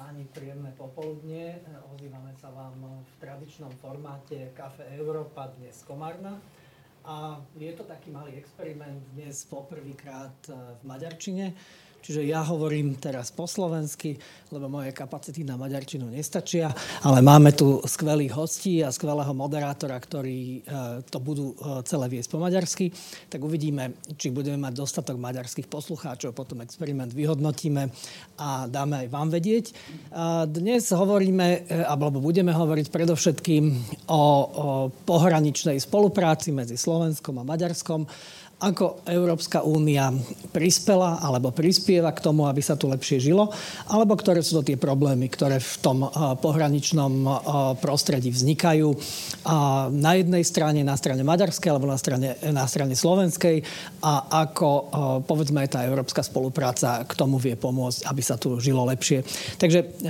Páni, príjemné popoludne. Ozývame sa vám v tradičnom formáte Kafe Európa dnes Komárna. A je to taký malý experiment dnes poprvýkrát v Maďarčine. Čiže ja hovorím teraz po slovensky, lebo moje kapacity na maďarčinu nestačia, ale máme tu skvelých hostí a skvelého moderátora, ktorí e, to budú e, celé viesť po maďarsky. Tak uvidíme, či budeme mať dostatok maďarských poslucháčov, potom experiment vyhodnotíme a dáme aj vám vedieť. Dnes hovoríme, e, alebo budeme hovoriť predovšetkým o, o pohraničnej spolupráci medzi Slovenskom a Maďarskom ako Európska únia prispela alebo prispieva k tomu, aby sa tu lepšie žilo, alebo ktoré sú to tie problémy, ktoré v tom eh, pohraničnom eh, prostredí vznikajú na jednej strane, na strane maďarskej alebo na strane, na strane slovenskej a ako eh, povedzme tá európska spolupráca k tomu vie pomôcť, aby sa tu žilo lepšie. Takže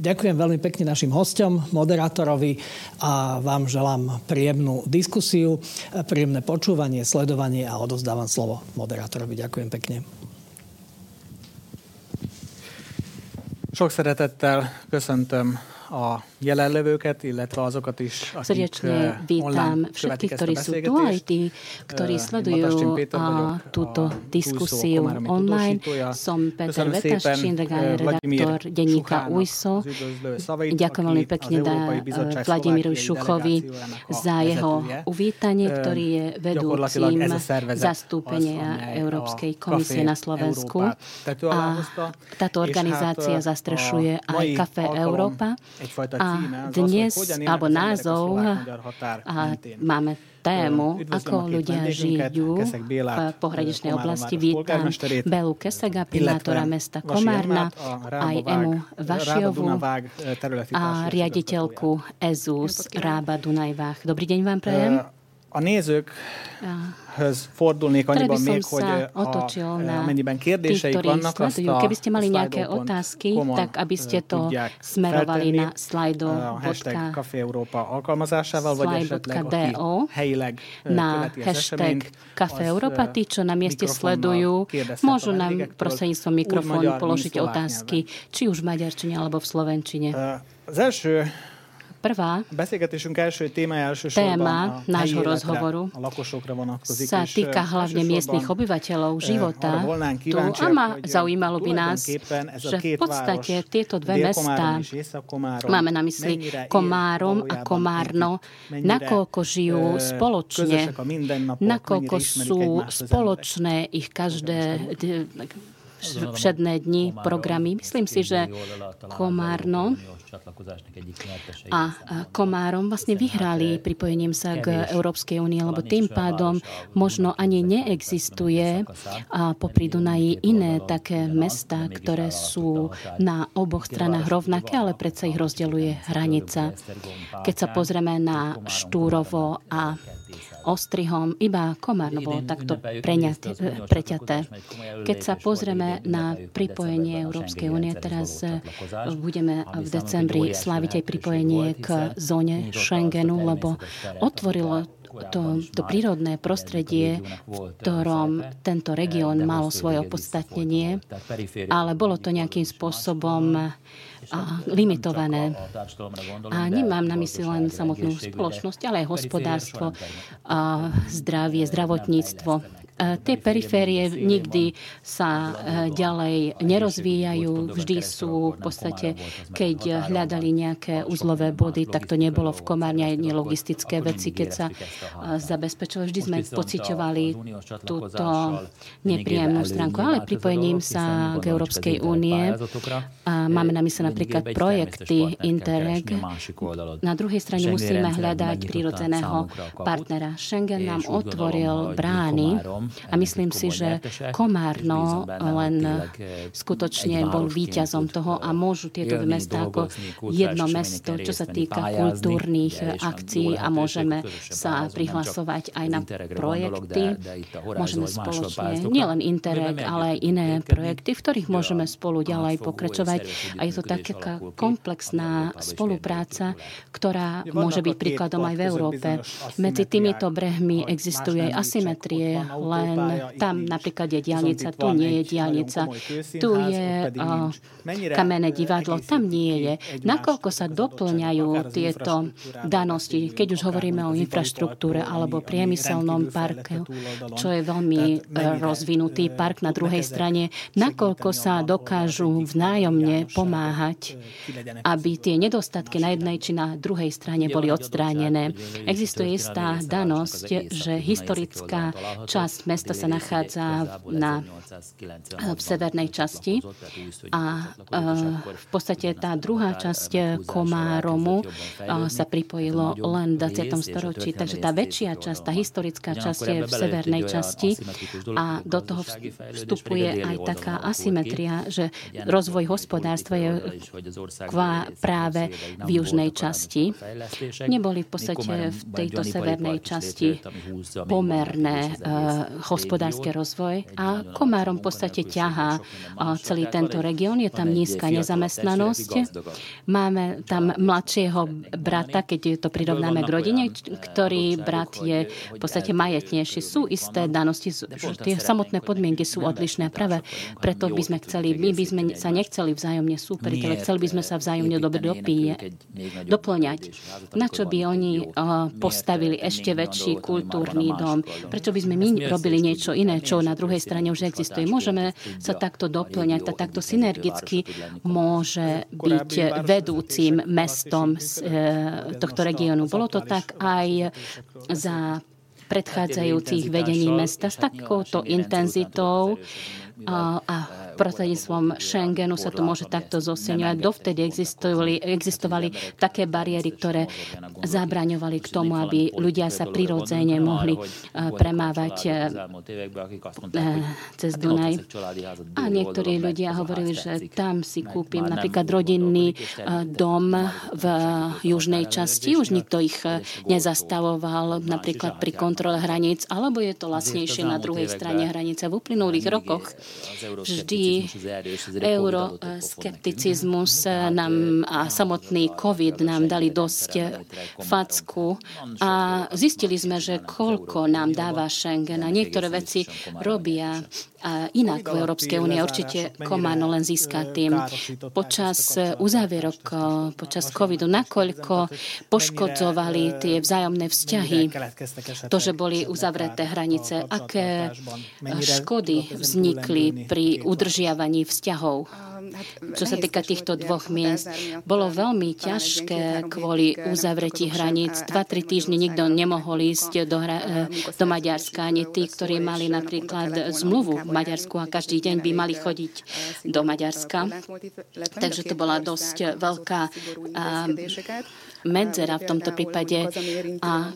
ďakujem veľmi pekne našim hostom, moderátorovi a vám želám príjemnú diskusiu, príjemné počúvanie, sledovanie a odozdávam slovo moderátorovi. Ďakujem pekne. Sok szeretettel köszöntöm a jelenlevőket, illetve azokat is, akik Srdečne vítam všetkých, ktorí sú tu, aj tí, ktorí sledujú a túto diskusiu online. Som Peter Vetaš, redaktor denníka UISO. Ďakujem veľmi pekne Vladimíru Šuchovi za jeho uvítanie, ktorý je vedúcim zastúpenia Európskej komisie na Slovensku. A táto organizácia zastrešuje aj Café Európa a dnes, alebo názov, a máme tému, ako ľudia žijú v pohraničnej oblasti. Vítam Belu Kesega, primátora mesta Komárna, aj Emu Vašiovu a riaditeľku EZUS Rába Dunajvách. Dobrý deň vám prajem. A nézők höz fordulnék annyiban még, hogy ha, amennyiben kérdéseik vannak, azt a, Keby ste mali nejaké otázky, tak aby ste to smerovali na slido. Hashtag Café Európa alkalmazásával, vagy esetleg aki helyileg na hashtag Café Európa. Tí, čo na mieste sledujú, môžu nám prostredníctvom mikrofónu položiť otázky, či už v maďarčine alebo v slovenčine. Az első Prvá téma nášho rozhovoru. sa týka hlavne miestnych obyvateľov, života. tu a ma zaujímalo by nás, že v podstate tieto dve mestá, máme na mysli Komárom a Komárno, nakoľko žijú spoločne, nakoľko sú spoločné ich každé všedné dni programy. Myslím si, že Komárno a Komárom vlastne vyhrali pripojením sa k Európskej únie, lebo tým pádom možno ani neexistuje a popri Dunaji iné také mesta, ktoré sú na oboch stranách rovnaké, ale predsa ich rozdeluje hranica. Keď sa pozrieme na Štúrovo a ostrihom, iba Komárno bolo takto preňaté, preťaté. Keď sa pozrieme na pripojenie Európskej únie, teraz eh, budeme v decembri sláviť aj pripojenie k zóne Schengenu, lebo otvorilo to, to prírodné prostredie, v ktorom tento región mal svoje opodstatnenie, ale bolo to nejakým spôsobom limitované. A nemám na mysli len samotnú spoločnosť, ale aj hospodárstvo, zdravie, zdravotníctvo tie periférie nikdy sa e, ďalej nerozvíjajú, vždy sú v podstate, keď hľadali nejaké uzlové body, tak to nebolo v Komárne aj logistické veci, keď sa e, zabezpečovali. Vždy sme pociťovali túto nepríjemnú stránku, ale pripojením sa k Európskej únie. máme na mysle napríklad projekty Interreg. Na druhej strane musíme hľadať prírodzeného partnera. Schengen nám otvoril brány a myslím si, že Komárno len skutočne bol víťazom toho a môžu tieto dve mesta ako jedno mesto, čo sa týka kultúrnych akcií a môžeme sa prihlasovať aj na projekty. Môžeme spoločne, nielen Interreg, ale aj iné projekty, v ktorých môžeme spolu ďalej pokračovať. A je to taká komplexná spolupráca, ktorá môže byť príkladom aj v Európe. Medzi týmito brehmi existuje aj asymetrie, len tam napríklad je diálnica, tu nie je diálnica, tu je kamenné divadlo, tam nie je. Nakoľko sa doplňajú tieto danosti, keď už hovoríme o infraštruktúre alebo priemyselnom parku, čo je veľmi e, rozvinutý park na druhej strane, nakoľko sa dokážu vzájomne pomáhať, aby tie nedostatky na jednej či na druhej strane boli odstránené. Existuje istá danosť, že historická časť mesta sa nachádza na, v severnej časti a v podstate tá druhá časť Komáromu sa pripojilo len v 20. storočí, takže tá väčšia časť, tá historická časť je v severnej časti a do toho vstupuje aj taká asymetria, že rozvoj hospodárstva je práve v južnej časti. Neboli v podstate v tejto severnej časti pomerné hospodárske rozvoj a Komárom v podstate ťahá celý tento región. Je tam nízka nezamestnanosť. Máme tam mladšieho brata, keď to prirovnáme k rodine, ktorý brat je v podstate majetnejší. Sú isté danosti, tie samotné podmienky sú odlišné. Práve preto by sme chceli, my by sme sa nechceli vzájomne súperiť, ale chceli by sme sa vzájomne dobre doplňať. Na čo by oni postavili ešte väčší kultúrny dom? Prečo by sme my robili niečo iné, čo na druhej strane už existuje? Môžeme sa takto doplňať a takto synergicky môže byť vedúcim mestom e, tohto regiónu. Bolo to tak aj za predchádzajúcich vedení mesta s takouto intenzitou a prostredníctvom Schengenu sa to môže takto zosilňovať. Dovtedy existovali, existovali také bariéry, ktoré zabraňovali k tomu, aby ľudia sa prirodzene mohli premávať e, cez Dunaj. A niektorí ľudia hovorili, že tam si kúpim napríklad rodinný dom v južnej časti. Už nikto ich nezastavoval napríklad pri kontrole hraníc, alebo je to lacnejšie na druhej strane hranice. V uplynulých rokoch vždy euroskepticizmus nám a samotný COVID nám dali dosť facku a zistili sme, že koľko nám dáva Schengen a niektoré veci robia inak v Európskej únie. Určite Komano len získa tým. Počas uzávierok, počas covidu, nakoľko poškodzovali tie vzájomné vzťahy, to, že boli uzavreté hranice, aké škody vznikli pri udržiavaní vzťahov čo sa týka týchto dvoch miest. Bolo veľmi ťažké kvôli uzavretí hraníc. Dva-tri týždne nikto nemohol ísť do, hra, do Maďarska, ani tí, ktorí mali napríklad zmluvu v Maďarsku a každý deň by mali chodiť do Maďarska. Takže to bola dosť veľká medzera v tomto prípade. A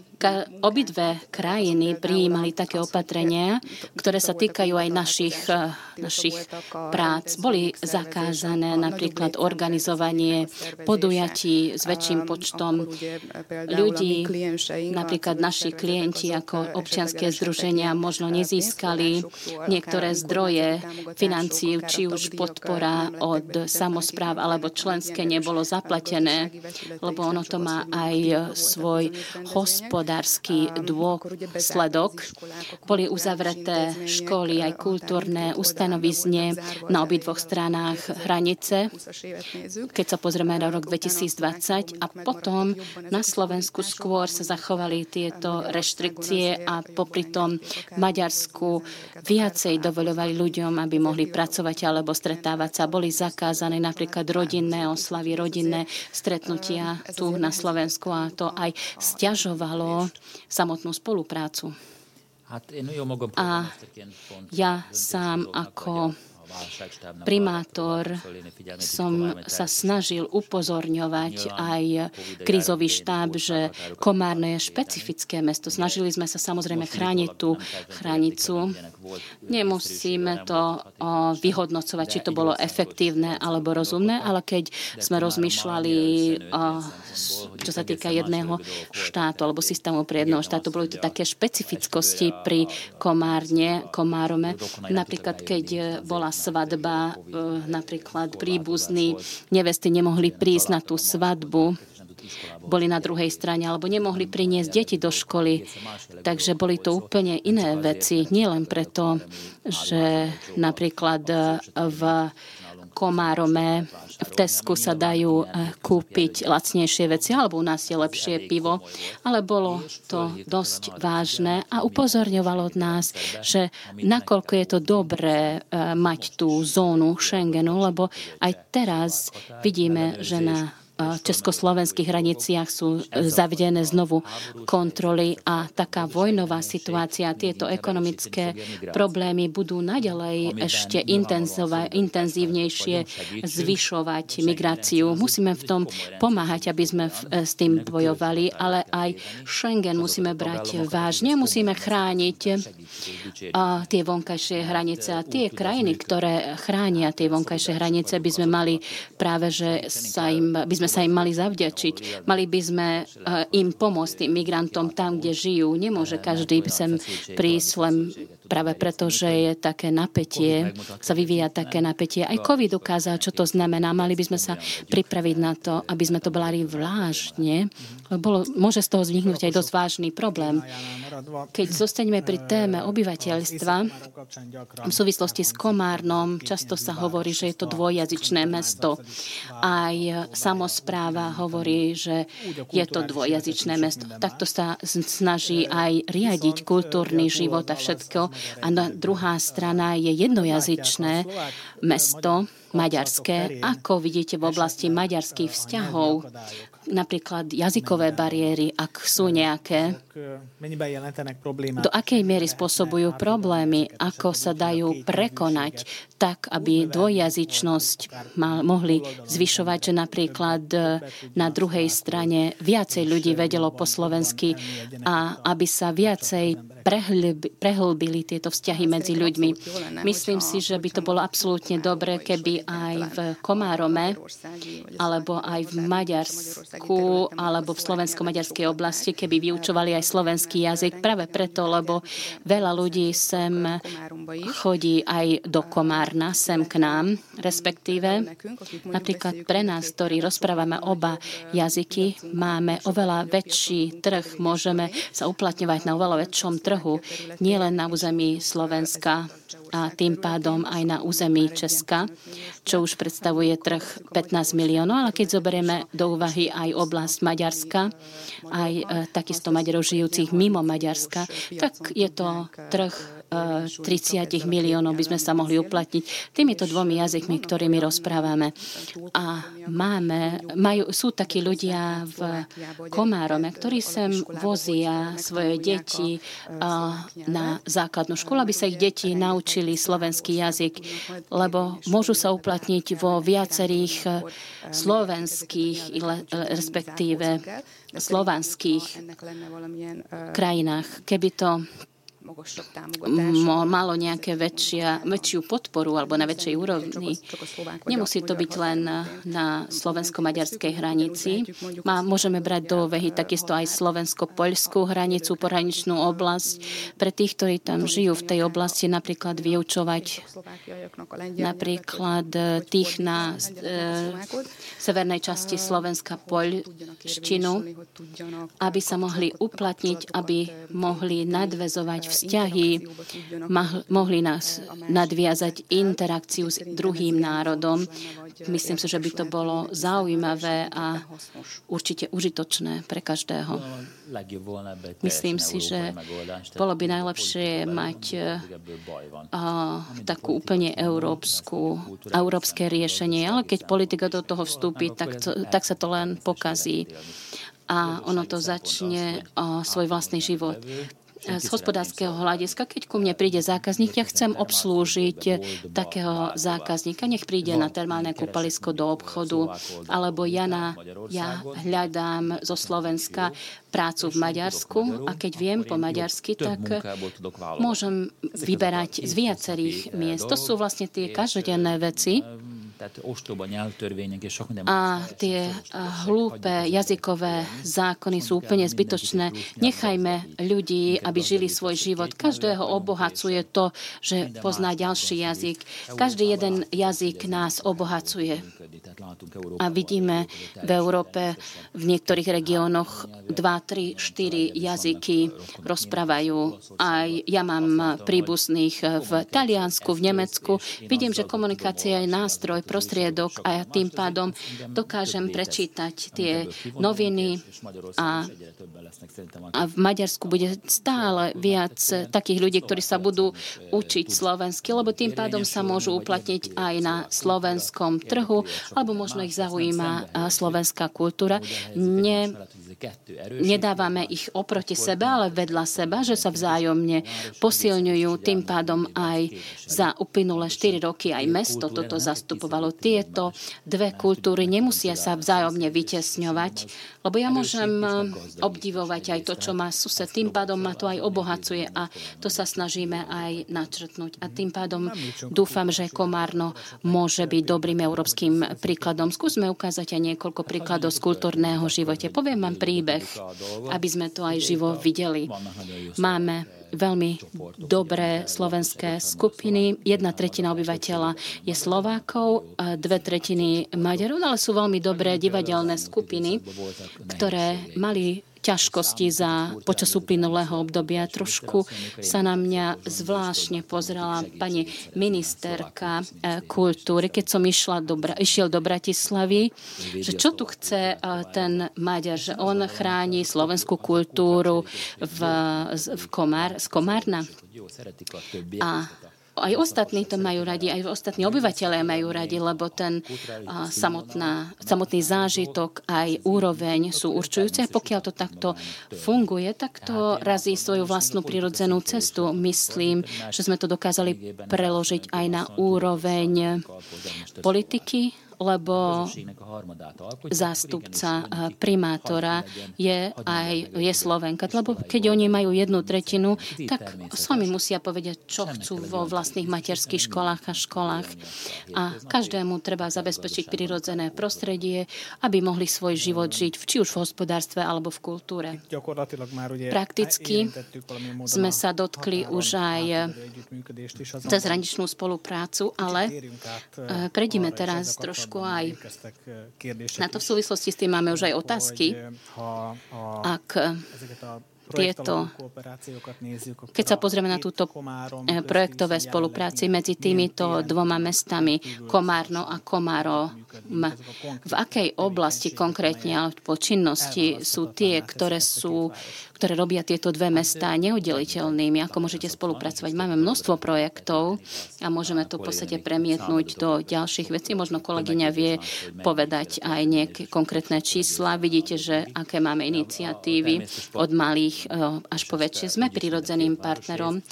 obidve krajiny prijímali také opatrenia, ktoré sa týkajú aj našich, eh, našich prác. Boli zakázané napríklad organizovanie podujatí s väčším počtom ľudí. Napríklad naši klienti ako občianské združenia možno nezískali niektoré zdroje financií, či už podpora od samozpráv alebo členské nebolo zaplatené, lebo ono to má aj svoj hospodársky dôsledok. Boli uzavreté školy, aj kultúrne ustanovizne na obidvoch stranách hranice, keď sa pozrieme na rok 2020 a potom na Slovensku skôr sa zachovali tieto reštrikcie a popri tom Maďarsku viacej dovoľovali ľuďom, aby mohli pracovať alebo stretávať sa. Boli zakázané napríklad rodinné oslavy, rodinné stretnutia tu na Slovensku a to aj stiažovalo samotnú spoluprácu. A ja sám ako primátor som sa snažil upozorňovať aj krízový štáb, že Komárne je špecifické mesto. Snažili sme sa samozrejme chrániť tú hranicu. Nemusíme to vyhodnocovať, či to bolo efektívne alebo rozumné, ale keď sme rozmýšľali, čo sa týka jedného štátu alebo systému pre jedného štátu, boli to také špecifickosti pri Komárne, Komárome. Napríklad, keď bola svadba, e, napríklad príbuzní nevesty nemohli prísť na tú svadbu boli na druhej strane, alebo nemohli priniesť deti do školy. Takže boli to úplne iné veci. Nielen preto, že napríklad v Komárome v Tesku sa dajú eh, kúpiť lacnejšie veci, alebo u nás je lepšie pivo, ale bolo to dosť vážne a upozorňovalo nás, že nakoľko je to dobré eh, mať tú zónu Schengenu, lebo aj teraz vidíme, že na československých hraniciach sú zavedené znovu kontroly a taká vojnová situácia, tieto ekonomické problémy budú naďalej ešte intenzívnejšie zvyšovať migráciu. Musíme v tom pomáhať, aby sme s tým bojovali, ale aj Schengen musíme brať vážne, musíme chrániť tie vonkajšie hranice a tie krajiny, ktoré chránia tie vonkajšie hranice, by sme mali práve, že sa im, by sme sa im mali zavďačiť. Mali by sme eh, im pomôcť tým migrantom tam, kde žijú. Nemôže každý sem prísť len práve preto, že je také napätie, sa vyvíja také napätie. Aj COVID ukázal, čo to znamená. Mali by sme sa pripraviť na to, aby sme to brali vlážne. Bolo, môže z toho vzniknúť aj dosť vážny problém. Keď zostaneme pri téme obyvateľstva, v súvislosti s Komárnom často sa hovorí, že je to dvojjazyčné mesto. Aj samozpráva hovorí, že je to dvojjazyčné mesto. Takto sa snaží aj riadiť kultúrny život a všetko, a na druhá strana je jednojazyčné mesto maďarské. Ako vidíte v oblasti maďarských vzťahov, napríklad jazykové bariéry, ak sú nejaké, do akej miery spôsobujú problémy, ako sa dajú prekonať tak, aby dvojjazyčnosť mal, mohli zvyšovať, že napríklad na druhej strane viacej ľudí vedelo po slovensky a aby sa viacej prehlbili tieto vzťahy medzi ľuďmi. Myslím si, že by to bolo absolútne dobre, keby aj v Komárome, alebo aj v Maďarsku, alebo v slovensko-maďarskej oblasti, keby vyučovali aj slovenský jazyk, práve preto, lebo veľa ľudí sem chodí aj do Komárna, sem k nám, respektíve napríklad pre nás, ktorí rozprávame oba jazyky, máme oveľa väčší trh, môžeme sa uplatňovať na oveľa väčšom trhu trhu, nielen na území Slovenska a tým pádom aj na území Česka, čo už predstavuje trh 15 miliónov, ale keď zoberieme do úvahy aj oblasť Maďarska, aj e, takisto Maďarov žijúcich mimo Maďarska, tak je to trh 30 miliónov by sme sa mohli uplatniť týmito dvomi jazykmi, ktorými rozprávame. A máme, majú, sú takí ľudia v Komárome, ktorí sem vozia svoje deti na základnú školu, aby sa ich deti naučili slovenský jazyk, lebo môžu sa uplatniť vo viacerých slovenských, respektíve slovanských krajinách. Keby to malo nejaké väčšia, väčšiu podporu alebo na väčšej úrovni. Nemusí to byť len na slovensko-maďarskej hranici. Má, môžeme brať do vehy takisto aj slovensko-poľskú hranicu, pohraničnú oblasť. Pre tých, ktorí tam žijú v tej oblasti, napríklad vyučovať napríklad tých na e, severnej časti Slovenska poľštinu, aby sa mohli uplatniť, aby mohli nadvezovať v vzťahy, mohli nás nadviazať interakciu s druhým národom. Myslím si, že by to bolo zaujímavé a určite užitočné pre každého. Myslím si, že bolo by najlepšie mať uh, takú úplne európsku, európske riešenie, ale keď politika do toho vstúpi, tak, to, tak sa to len pokazí a ono to začne uh, svoj vlastný život z hospodárskeho hľadiska, keď ku mne príde zákazník, ja chcem obslúžiť takého zákazníka, nech príde na termálne kúpalisko do obchodu, alebo ja, na, ja hľadám zo Slovenska prácu v Maďarsku. A keď viem po maďarsky, tak môžem vyberať z viacerých miest. To sú vlastne tie každodenné veci, a tie hlúpe jazykové zákony sú úplne zbytočné. Nechajme ľudí, aby žili svoj život. Každého obohacuje to, že pozná ďalší jazyk. Každý jeden jazyk nás obohacuje. A vidíme v Európe v niektorých regiónoch 2, 3, 4 jazyky rozprávajú. Aj ja mám príbuzných v Taliansku, v Nemecku. Vidím, že komunikácia je nástroj, prostriedok a ja tým pádom dokážem prečítať tie noviny a, a v Maďarsku bude stále viac takých ľudí, ktorí sa budú učiť slovensky, lebo tým pádom sa môžu uplatniť aj na slovenskom trhu, alebo možno ich zaujíma slovenská kultúra. Ne, nedávame ich oproti sebe, ale vedľa seba, že sa vzájomne posilňujú. Tým pádom aj za uplynulé 4 roky aj mesto toto zastupovalo. Tieto dve kultúry nemusia sa vzájomne vytesňovať, lebo ja môžem eh, obdivovať aj to, čo má sused. Tým pádom ma to aj obohacuje a to sa snažíme aj načrtnúť. A tým pádom dúfam, že Komárno môže byť dobrým európskym príkladom. Skúsme ukázať aj niekoľko príkladov z kultúrneho živote. Poviem vám príbeh, aby sme to aj živo videli. Máme veľmi dobré slovenské skupiny. Jedna tretina obyvateľa je Slovákov, dve tretiny Maďarov, ale sú veľmi dobré divadelné skupiny, ktoré mali ťažkosti za počas uplynulého obdobia. Trošku sa na mňa zvláštne pozrela pani ministerka eh, kultúry, keď som išla do, išiel do Bratislavy, že čo tu chce eh, ten Maďar, že on chráni slovenskú kultúru v, v Komár, z Komárna. A aj ostatní to majú radi, aj ostatní obyvateľe majú radi, lebo ten a, samotná, samotný zážitok, aj úroveň sú určujúce. A pokiaľ to takto funguje, tak to razí svoju vlastnú prirodzenú cestu. Myslím, že sme to dokázali preložiť aj na úroveň politiky, lebo zástupca primátora je aj je Slovenka. Lebo keď oni majú jednu tretinu, tak sami musia povedať, čo chcú vo vlastných materských školách a školách. A každému treba zabezpečiť prirodzené prostredie, aby mohli svoj život žiť, či už v hospodárstve alebo v kultúre. Prakticky sme sa dotkli už aj cez hraničnú spoluprácu, ale prejdime teraz trošku trošku aj na to v súvislosti s tým máme už aj otázky. Ak tieto, keď sa pozrieme na túto eh, projektové spolupráci medzi týmito dvoma mestami, Komárno a Komáro, v akej oblasti konkrétne alebo činnosti sú tie, ktoré sú ktoré robia tieto dve mestá neoddeliteľnými, ako môžete spolupracovať. Máme množstvo projektov a môžeme to v podstate premietnúť do ďalších vecí. Možno kolegyňa vie povedať aj nejaké konkrétne čísla. Vidíte, že aké máme iniciatívy od malých eh, až po väčšie. Sme prirodzeným partnerom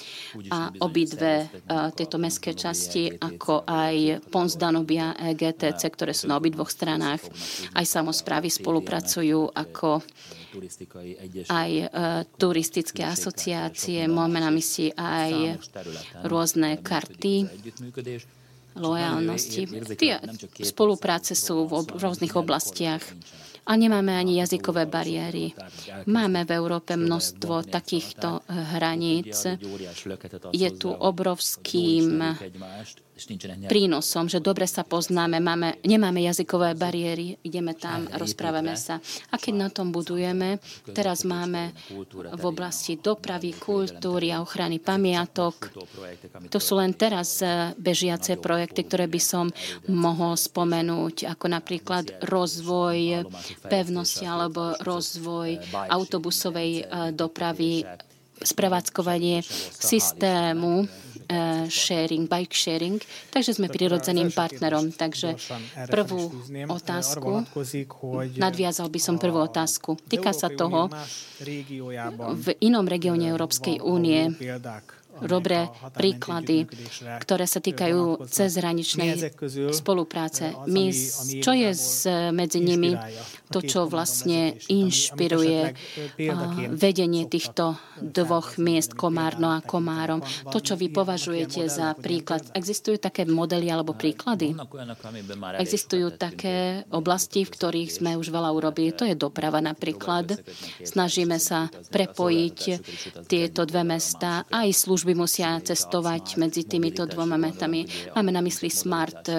a obidve eh, tieto mestské časti, ako aj Pons Danubia, EGTC, ktoré sú na obidvoch stranách, aj samozprávy spolupracujú ako aj e, turistické asociácie, máme na mysli aj rôzne karty lojalnosti. Tie spolupráce sú v rôznych oblastiach a nemáme ani jazykové bariéry. Máme v Európe množstvo takýchto hraníc. Je tu obrovským prínosom, že dobre sa poznáme, máme, nemáme jazykové bariéry, ideme tam, rozprávame sa. A keď na tom budujeme, teraz máme v oblasti dopravy, kultúry a ochrany pamiatok. To sú len teraz eh, bežiace projekty, ktoré by som mohol spomenúť, ako napríklad rozvoj pevnosti alebo rozvoj autobusovej eh, dopravy sprevádzkovanie systému. Eh, sharing, bike sharing, takže sme prirodzeným partnerom. Takže prvú otázku, nadviazal by som prvú otázku. Týka sa toho, v inom regióne Európskej únie dobré príklady, ktoré sa týkajú cezhraničnej spolupráce. My, čo je medzi nimi to, čo vlastne inšpiruje vedenie týchto dvoch miest, Komárno a Komárom. To, čo vy považujete za príklad. Existujú také modely alebo príklady? Existujú také oblasti, v ktorých sme už veľa urobili. To je doprava napríklad. Snažíme sa prepojiť tieto dve mesta aj služby služby musia cestovať medzi týmito dvoma metami. Máme na mysli smart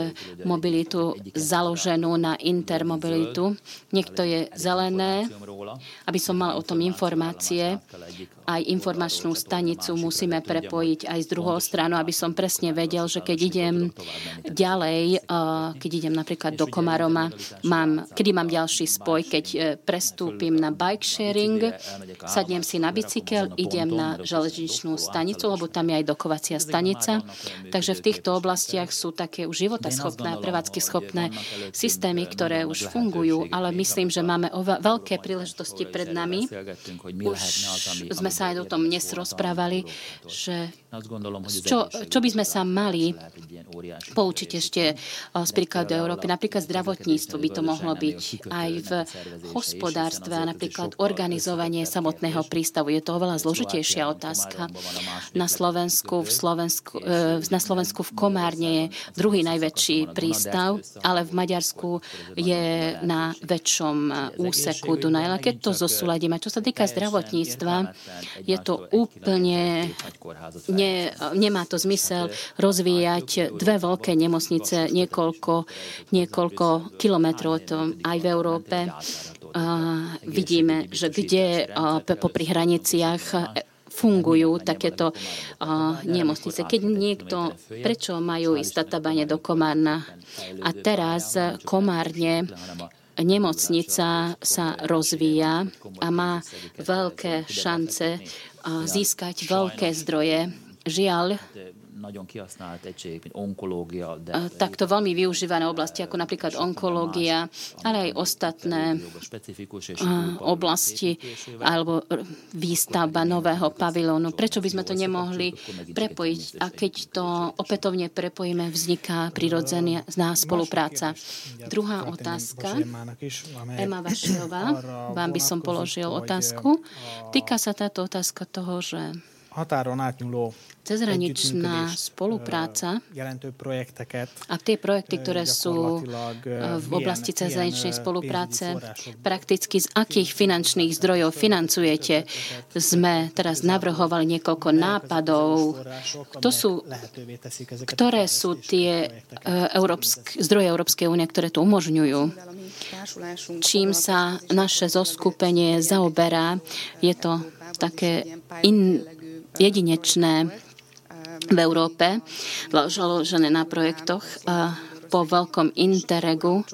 mobilitu založenú na intermobilitu. Niekto je zelené, aby som mal o tom informácie. Aj informačnú stanicu musíme prepojiť aj z druhou stranu, aby som presne vedel, že keď idem ďalej, keď idem napríklad do Komaroma, mám, kedy mám ďalší spoj, keď e, prestúpim na bike sharing, sadnem si na bicykel, idem na železničnú stanicu, lebo tam je aj dokovacia stanica. Takže v týchto oblastiach sú také už životaschopné, prevádzky schopné systémy, ktoré už fungujú, ale myslím, že máme ova- veľké príležitosti pred nami. Už sme sa aj o tom dnes rozprávali, že čo, čo by sme sa mali poučiť ešte z príkladu Európy. Napríklad zdravotníctvo by to mohlo byť aj v hospodárstve a napríklad organizovanie samotného prístavu. Je to oveľa zložitejšia otázka. Na Slovensku, v Slovensku, e, na Slovensku v Komárne je druhý najväčší prístav, ale v Maďarsku je na väčšom úseku Dunaj. Ale keď to zosúladíme, čo sa týka zdravotníctva, je to úplne, ne, nemá to zmysel rozvíjať dve veľké nemocnice niekoľko, niekoľko kilometrov aj v Európe. vidíme, že kde popri hraniciach fungujú takéto uh, nemocnice. Keď niekto, prečo majú ísť databane do Komárna a teraz Komárne nemocnica sa rozvíja a má veľké šance získať veľké zdroje. Žiaľ, Takto veľmi využívané oblasti, ako napríklad onkológia, ale aj ostatné oblasti alebo výstavba nového pavilónu. Prečo by sme to nemohli prepojiť? A keď to opätovne prepojíme, vzniká prirodzená spolupráca. Druhá otázka. Ema Vašiová, vám by som položil otázku. Týka sa táto otázka toho, že határon átnyúló cezhraničná spolupráca a tie projekty, ktoré sú v oblasti cezhraničnej spolupráce, prakticky z akých finančných zdrojov financujete? Sme teraz navrhovali niekoľko nápadov. Kto sú, ktoré sú tie európsk, zdroje Európskej únie, ktoré to umožňujú? Čím sa naše zoskupenie zaoberá, je to také in, jedinečné v Európe, založené na projektoch po veľkom interregu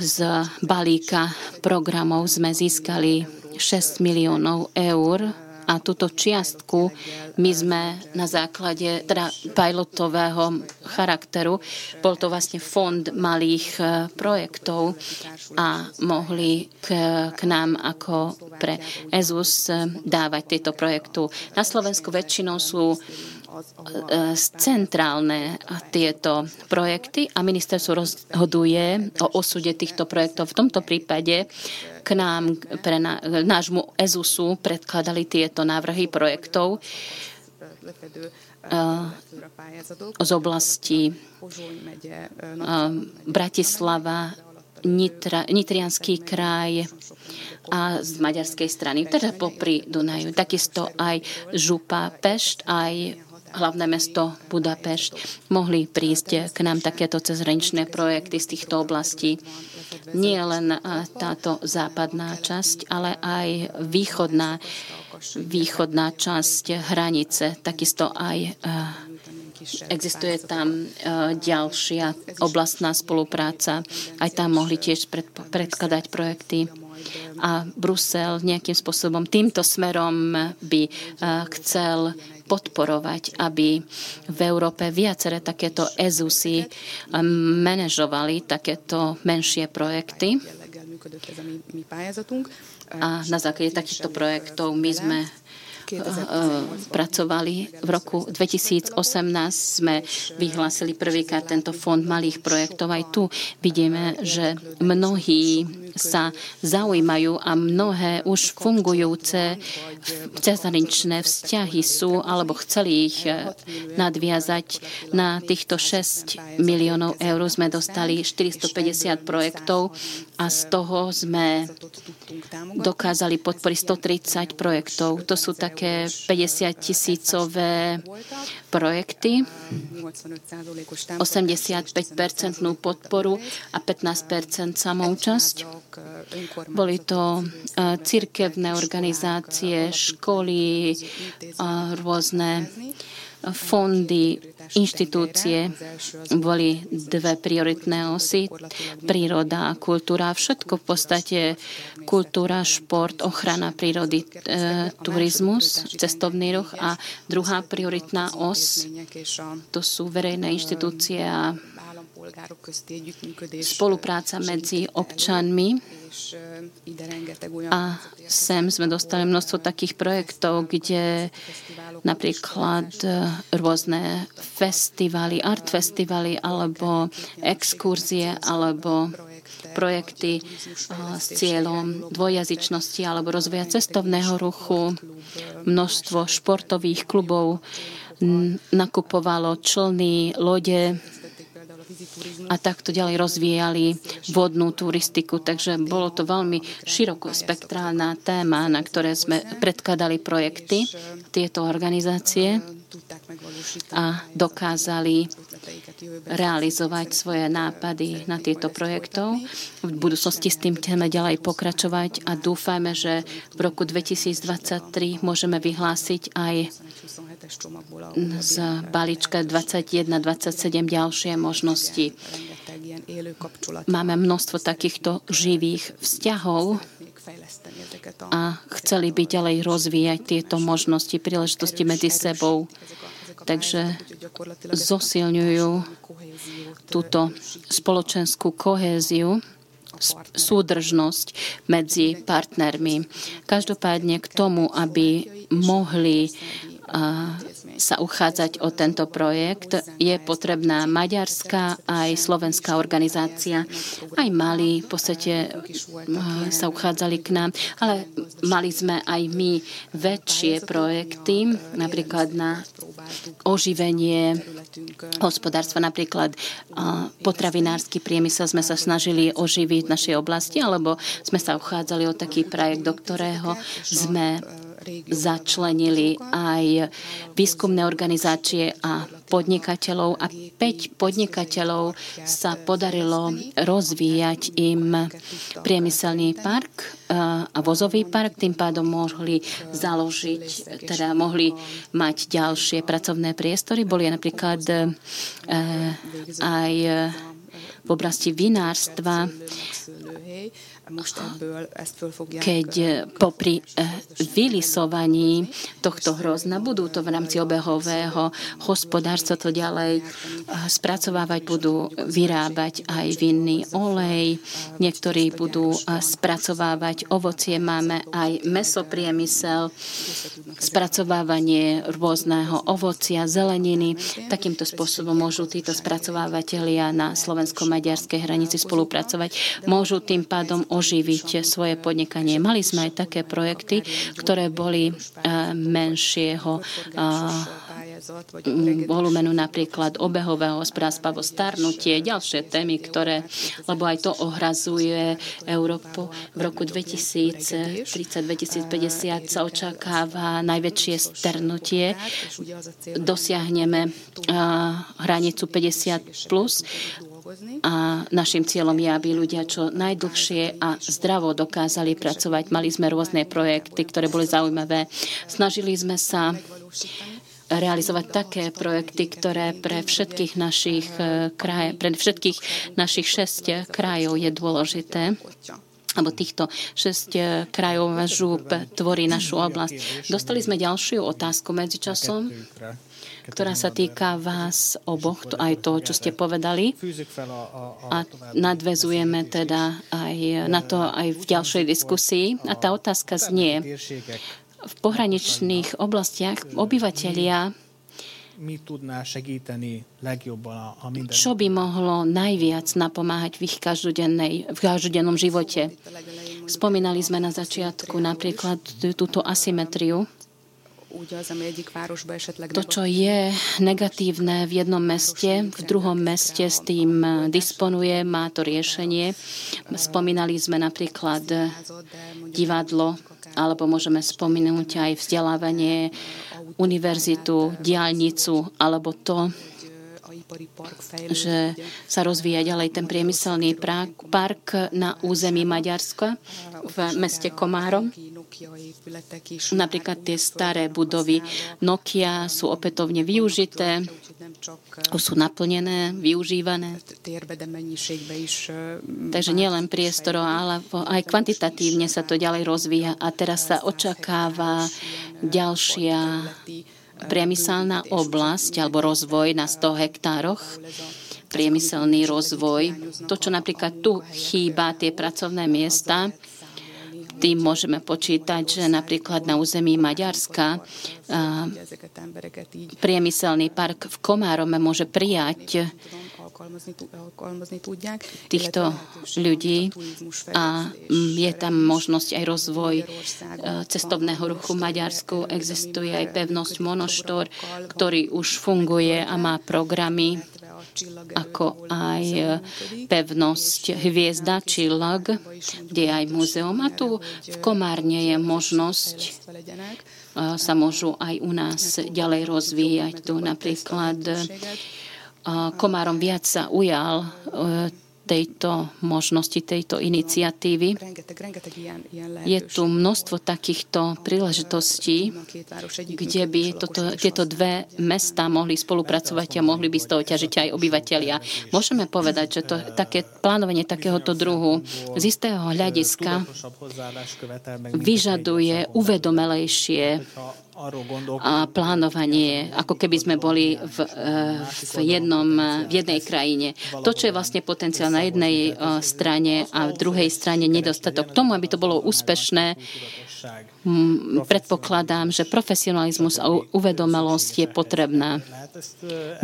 z balíka programov sme získali 6 miliónov eur a túto čiastku my sme na základe teda pilotového charakteru, bol to vlastne fond malých e, projektov a mohli k, k nám ako pre EZUS e, dávať tieto projektu. Na Slovensku väčšinou sú centrálne tieto projekty a ministerstvo rozhoduje o osude týchto projektov. V tomto prípade k nám, pre nášmu EZUSu predkladali tieto návrhy projektov e, z oblasti e, Bratislava, Nitra, Nitrianský kraj a z maďarskej strany, teda popri Dunaju. Takisto aj Župa, Pešt, aj hlavné mesto Budapešť, mohli prísť k nám takéto cezhraničné projekty z týchto oblastí. Nie len táto západná časť, ale aj východná, východná časť hranice, takisto aj Existuje tam ďalšia oblastná spolupráca. Aj tam mohli tiež predkladať projekty a Brusel nejakým spôsobom týmto smerom by chcel podporovať, aby v Európe viaceré takéto EZUSy manažovali takéto menšie projekty. A na základe takýchto projektov my sme pracovali. V roku 2018 sme vyhlásili prvýkrát tento fond malých projektov. Aj tu vidíme, že mnohí sa zaujímajú a mnohé už fungujúce cezhraničné vzťahy sú, alebo chceli ich eh, nadviazať. Na týchto 6 miliónov eur sme dostali 450 projektov a z toho sme dokázali podporiť 130 projektov. To sú také 50 tisícové projekty, 85-percentnú podporu a 15% samoučasť. Boli to cirkevné organizácie, školy, rôzne fondy, inštitúcie boli dve prioritné osy, príroda a kultúra. Všetko v podstate kultúra, šport, ochrana prírody, e, turizmus, cestovný ruch a druhá prioritná os, to sú verejné inštitúcie a spolupráca medzi občanmi a sem sme dostali množstvo takých projektov, kde napríklad rôzne festivaly, art festivaly alebo exkurzie alebo projekty s cieľom dvojazyčnosti alebo rozvoja cestovného ruchu. Množstvo športových klubov nakupovalo člny, lode, a takto ďalej rozvíjali vodnú turistiku. Takže bolo to veľmi širokospektrálna téma, na ktoré sme predkladali projekty tieto organizácie a dokázali realizovať svoje nápady na tieto projektov. V budúcnosti s tým chceme ďalej pokračovať a dúfajme, že v roku 2023 môžeme vyhlásiť aj z balíčka 21-27 ďalšie možnosti. Máme množstvo takýchto živých vzťahov a chceli by ďalej rozvíjať tieto možnosti, príležitosti medzi sebou. Takže zosilňujú túto spoločenskú kohéziu súdržnosť medzi partnermi. Každopádne k tomu, aby mohli sa uchádzať o tento projekt, je potrebná maďarská aj slovenská organizácia. Aj mali v podstate sa uchádzali k nám, ale mali sme aj my väčšie projekty, napríklad na oživenie hospodárstva, napríklad potravinársky priemysel sme sa snažili oživiť v našej oblasti, alebo sme sa uchádzali o taký projekt, do ktorého sme začlenili aj výskumné organizácie a podnikateľov a 5 podnikateľov sa podarilo rozvíjať im priemyselný park eh, a vozový park, tým pádom mohli založiť, teda mohli mať ďalšie pracovné priestory. Boli napríklad eh, aj v oblasti vinárstva keď eh, popri eh, vylisovaní tohto hrozna budú to v rámci obehového hospodárstva to ďalej eh, spracovávať, budú vyrábať aj vinný olej, niektorí budú spracovávať ovocie, máme aj mesopriemysel, spracovávanie rôzneho ovocia, zeleniny. Takýmto spôsobom môžu títo spracovávateľia na slovensko-maďarskej hranici spolupracovať. Môžu tým pádom oživiť svoje podnikanie. Mali sme aj také projekty, ktoré boli eh, menšieho eh, volumenu napríklad obehového hospodárstva, starnutie, ďalšie témy, ktoré, lebo aj to ohrazuje Európu. V roku 2030-2050 sa očakáva najväčšie starnutie. Dosiahneme eh, hranicu 50 plus a našim cieľom je, aby ľudia čo najdlhšie a zdravo dokázali pracovať. Mali sme rôzne projekty, ktoré boli zaujímavé. Snažili sme sa realizovať také projekty, ktoré pre všetkých našich eh, kraj, pre všetkých našich šesť krajov je dôležité alebo týchto šesť eh, krajov žúb tvorí našu oblasť. Dostali sme ďalšiu otázku medzičasom ktorá sa týka vás oboch, to aj to, čo ste povedali. A nadvezujeme teda aj na to aj v ďalšej diskusii. A tá otázka znie, v pohraničných oblastiach obyvateľia. Čo by mohlo najviac napomáhať v ich každodennej, v každodennom živote? Spomínali sme na začiatku napríklad túto asymetriu. To, čo je negatívne v jednom meste, v druhom meste s tým disponuje, má to riešenie. Spomínali sme napríklad divadlo, alebo môžeme spomenúť aj vzdelávanie, univerzitu, diálnicu, alebo to, že sa rozvíja ďalej ten priemyselný park na území Maďarska v meste Komárom. Napríklad tie staré budovy Nokia sú opätovne využité, sú naplnené, využívané. Takže nielen priestor, ale aj kvantitatívne sa to ďalej rozvíja a teraz sa očakáva ďalšia priemyselná oblasť alebo rozvoj na 100 hektároch, priemyselný rozvoj. To, čo napríklad tu chýba, tie pracovné miesta, tým môžeme počítať, že napríklad na území Maďarska priemyselný park v Komárome môže prijať týchto ľudí a je tam možnosť aj rozvoj cestovného ruchu v Maďarsku. Existuje aj pevnosť Monoštor, ktorý už funguje a má programy ako aj e, pevnosť Hviezda Čillag, kde je aj múzeum. A tu v Komárne je možnosť e, sa môžu aj u nás ďalej rozvíjať. Tu napríklad Komárom viac sa ujal e, tejto možnosti, tejto iniciatívy. Je tu množstvo takýchto príležitostí, kde by toto, tieto dve mesta mohli spolupracovať a mohli by z toho ťažiť aj obyvateľia. Môžeme povedať, že to také plánovanie takéhoto druhu z istého hľadiska vyžaduje uvedomelejšie a plánovanie, ako keby sme boli v, eh, v, jednom, v jednej krajine. To, čo je vlastne potenciál na jednej eh, strane a v druhej strane nedostatok. K tomu, aby to bolo úspešné, predpokladám, že profesionalizmus a uvedomelosť je potrebná.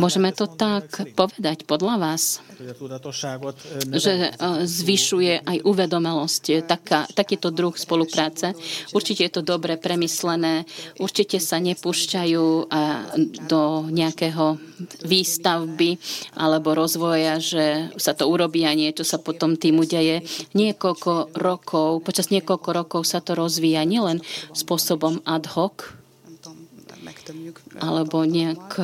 Môžeme to tak povedať podľa vás, že e, zvyšuje aj uvedomelosť, taká, takýto druh spolupráce. Určite je to dobre premyslené, určite sa nepúšťajú do nejakého výstavby alebo rozvoja, že sa to urobí a niečo sa potom tým udeje. Niekoľko rokov, počas niekoľko rokov sa to rozvíja nielen spôsobom ad hoc, alebo nejak,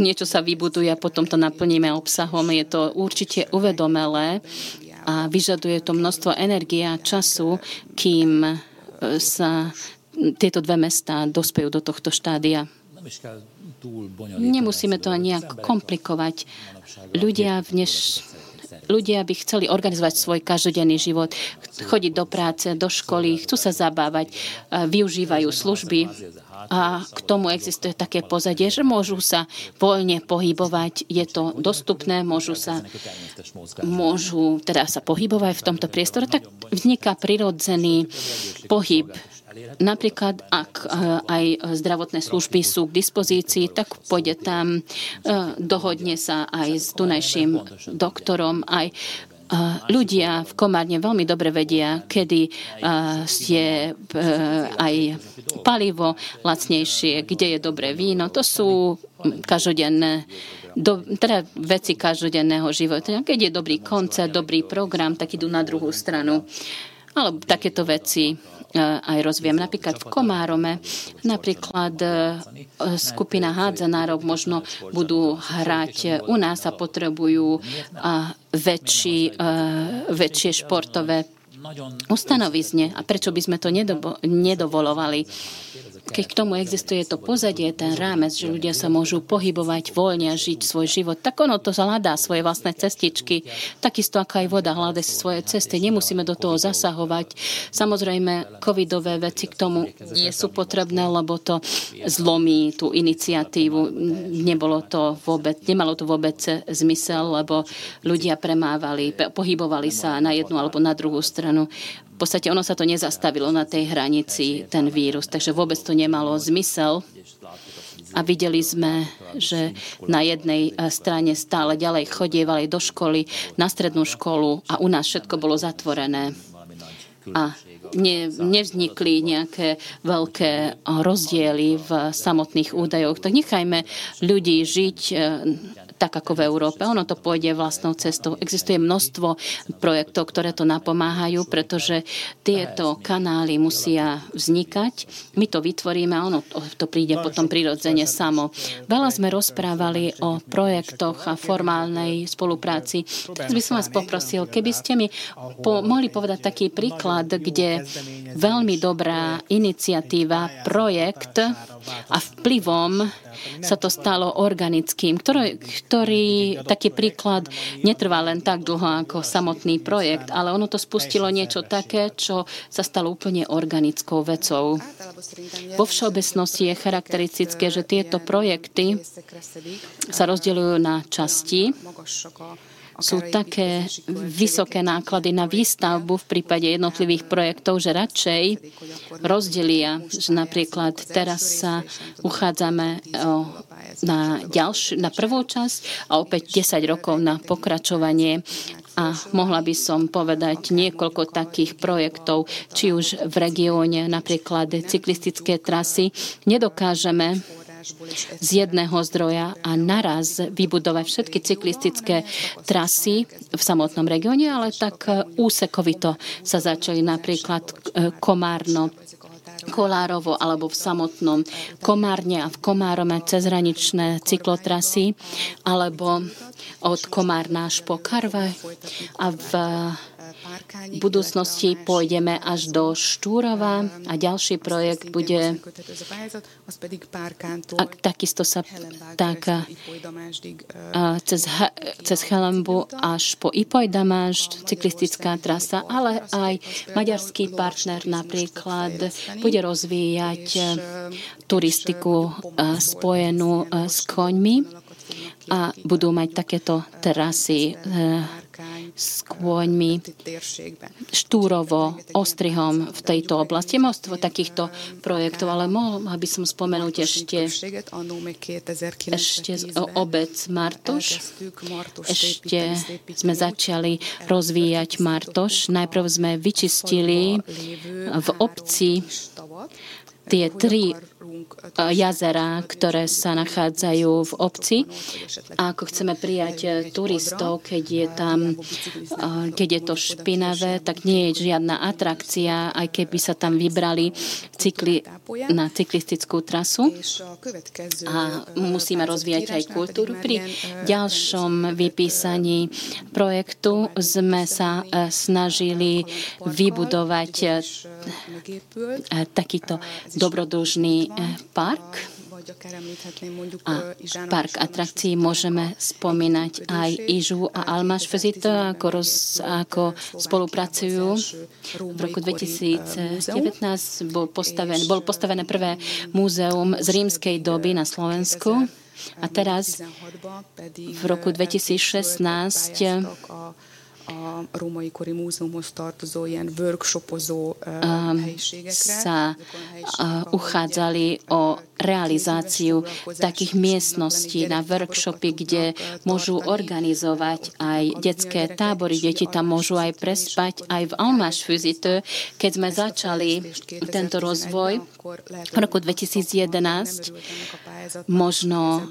niečo sa vybuduje a potom to naplníme obsahom. Je to určite uvedomelé a vyžaduje to množstvo energie a času, kým e, sa tieto dve mesta dospejú do tohto štádia. Nemusíme to nejak komplikovať. Ľudia v dneš, ľudia by chceli organizovať svoj každodenný život, chodiť do práce, do školy, chcú sa zabávať, využívajú služby a k tomu existuje také pozadie, že môžu sa voľne pohybovať, je to dostupné, môžu sa, môžu teda sa pohybovať v tomto priestore, tak vzniká prirodzený pohyb. Napríklad, ak eh, aj zdravotné služby sú k dispozícii, tak pôjde tam, eh, dohodne sa aj s tunajším doktorom, aj ľudia v Komárne veľmi dobre vedia, kedy je e, aj palivo lacnejšie, kde je dobré víno. To sú každodenné do, teda veci každodenného života. Keď je dobrý koncert, dobrý program, tak idú na druhú stranu. Alebo takéto veci aj rozviem. Napríklad v Komárome, napríklad e, skupina hádzanárov možno budú hrať u nás a potrebujú väčší, e, väčšie športové ustanovizne. A prečo by sme to nedovolovali? Keď k tomu existuje to pozadie, ten rámec, že ľudia sa môžu pohybovať voľne a žiť svoj život, tak ono to hľadá svoje vlastné cestičky. Takisto ako aj voda hľadá svoje cesty. Nemusíme do toho zasahovať. Samozrejme, covidové veci k tomu nie sú potrebné, lebo to zlomí tú iniciatívu. Nebolo to vôbec, nemalo to vôbec zmysel, lebo ľudia premávali, pohybovali sa na jednu alebo na druhú stranu v podstate ono sa to nezastavilo na tej hranici, ten vírus, takže vôbec to nemalo zmysel. a videli sme, že na jednej strane stále ďalej chodievali do školy, na strednú školu a u nás všetko bolo zatvorené. A ne, nevznikli nejaké veľké rozdiely v samotných údajoch. Tak nechajme ľudí žiť tak ako v Európe. Ono to pôjde vlastnou cestou. Existuje množstvo projektov, ktoré to napomáhajú, pretože tieto kanály musia vznikať. My to vytvoríme a ono to, príde potom prirodzene samo. Veľa sme rozprávali o projektoch a formálnej spolupráci. Teraz by som vás poprosil, keby ste mi po, mohli povedať taký príklad, kde veľmi dobrá iniciatíva, projekt a vplyvom sa to stalo organickým, ktorý, ktorý taký príklad netrvá len tak dlho ako samotný projekt, ale ono to spustilo niečo také, čo sa stalo úplne organickou vecou. Vo všeobecnosti je charakteristické, že tieto projekty sa rozdeľujú na časti sú také vysoké náklady na výstavbu v prípade jednotlivých projektov, že radšej rozdelia, že napríklad teraz sa uchádzame o, na, ďalš- na prvú časť a opäť 10 rokov na pokračovanie. A mohla by som povedať niekoľko takých projektov, či už v regióne, napríklad cyklistické trasy, nedokážeme z jedného zdroja a naraz vybudovať všetky cyklistické trasy v samotnom regióne, ale tak úsekovito sa začali napríklad e, Komárno, Kolárovo alebo v samotnom Komárne a v Komárome cezhraničné cyklotrasy alebo od Komárna až po Karve a v v budúcnosti pôjdeme až do Štúrova a ďalší projekt bude a takisto sa tak cez, cez Helembu až po Ipojdamáš, cyklistická trasa, ale aj maďarský partner napríklad bude rozvíjať turistiku spojenú s koňmi a budú mať takéto trasy s Štúrovo, Ostrihom v tejto oblasti. Množstvo takýchto projektov, ale mohla by som spomenúť ešte, ešte obec Martoš. Ešte sme začali rozvíjať Martoš. Najprv sme vyčistili v obci tie tri jazera, ktoré sa nachádzajú v obci. A ako chceme prijať eh, turistov, keď je tam, eh, keď je to špinavé, tak nie je žiadna atrakcia, aj keby sa tam vybrali cykli, na cyklistickú trasu. A musíme rozvíjať aj kultúru. Pri ďalšom vypísaní projektu sme sa snažili vybudovať takýto dobrodružný park. A park atrakcií môžeme spomínať aj Ižu a Almaš Fezito, ako, roz, ako spolupracujú. V roku 2019 bol postavené, bol postavené prvé múzeum z rímskej doby na Slovensku. A teraz v roku 2016 a római kori múzeumhoz tartozó ilyen workshopozó um, helyiségekre. Sa uh, uchádzali o realizáciu takých miestností na workshopy, kde môžu organizovať aj detské tábory. Deti tam môžu aj prespať. Aj v Almáš Fuzite, keď sme začali tento rozvoj v roku 2011, možno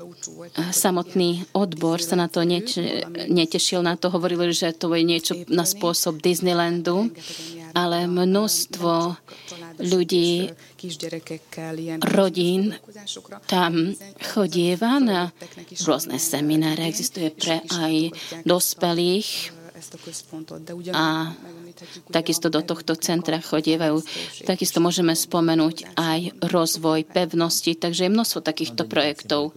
samotný odbor sa na to netešil, na to hovorili, že to je niečo na spôsob Disneylandu, ale množstvo ľudí, rodín tam chodieva na rôzne semináre. Existuje pre aj dospelých a takisto do tohto centra chodievajú. Takisto môžeme spomenúť aj rozvoj pevnosti, takže je množstvo takýchto projektov.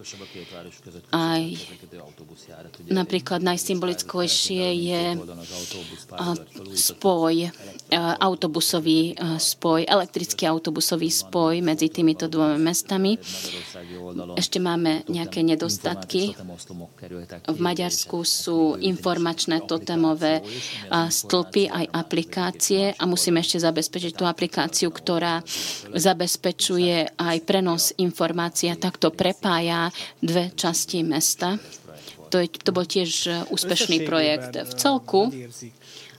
Aj napríklad najsymbolickejšie je spoj, autobusový spoj, elektrický autobusový spoj medzi týmito dvoma mestami. Ešte máme nejaké nedostatky. V Maďarsku sú informačné totemové betonové stĺpy, aj aplikácie a musíme ešte zabezpečiť tú aplikáciu, ktorá zabezpečuje aj prenos informácií a takto prepája dve časti mesta. To, je, to bol tiež úspešný projekt. V celku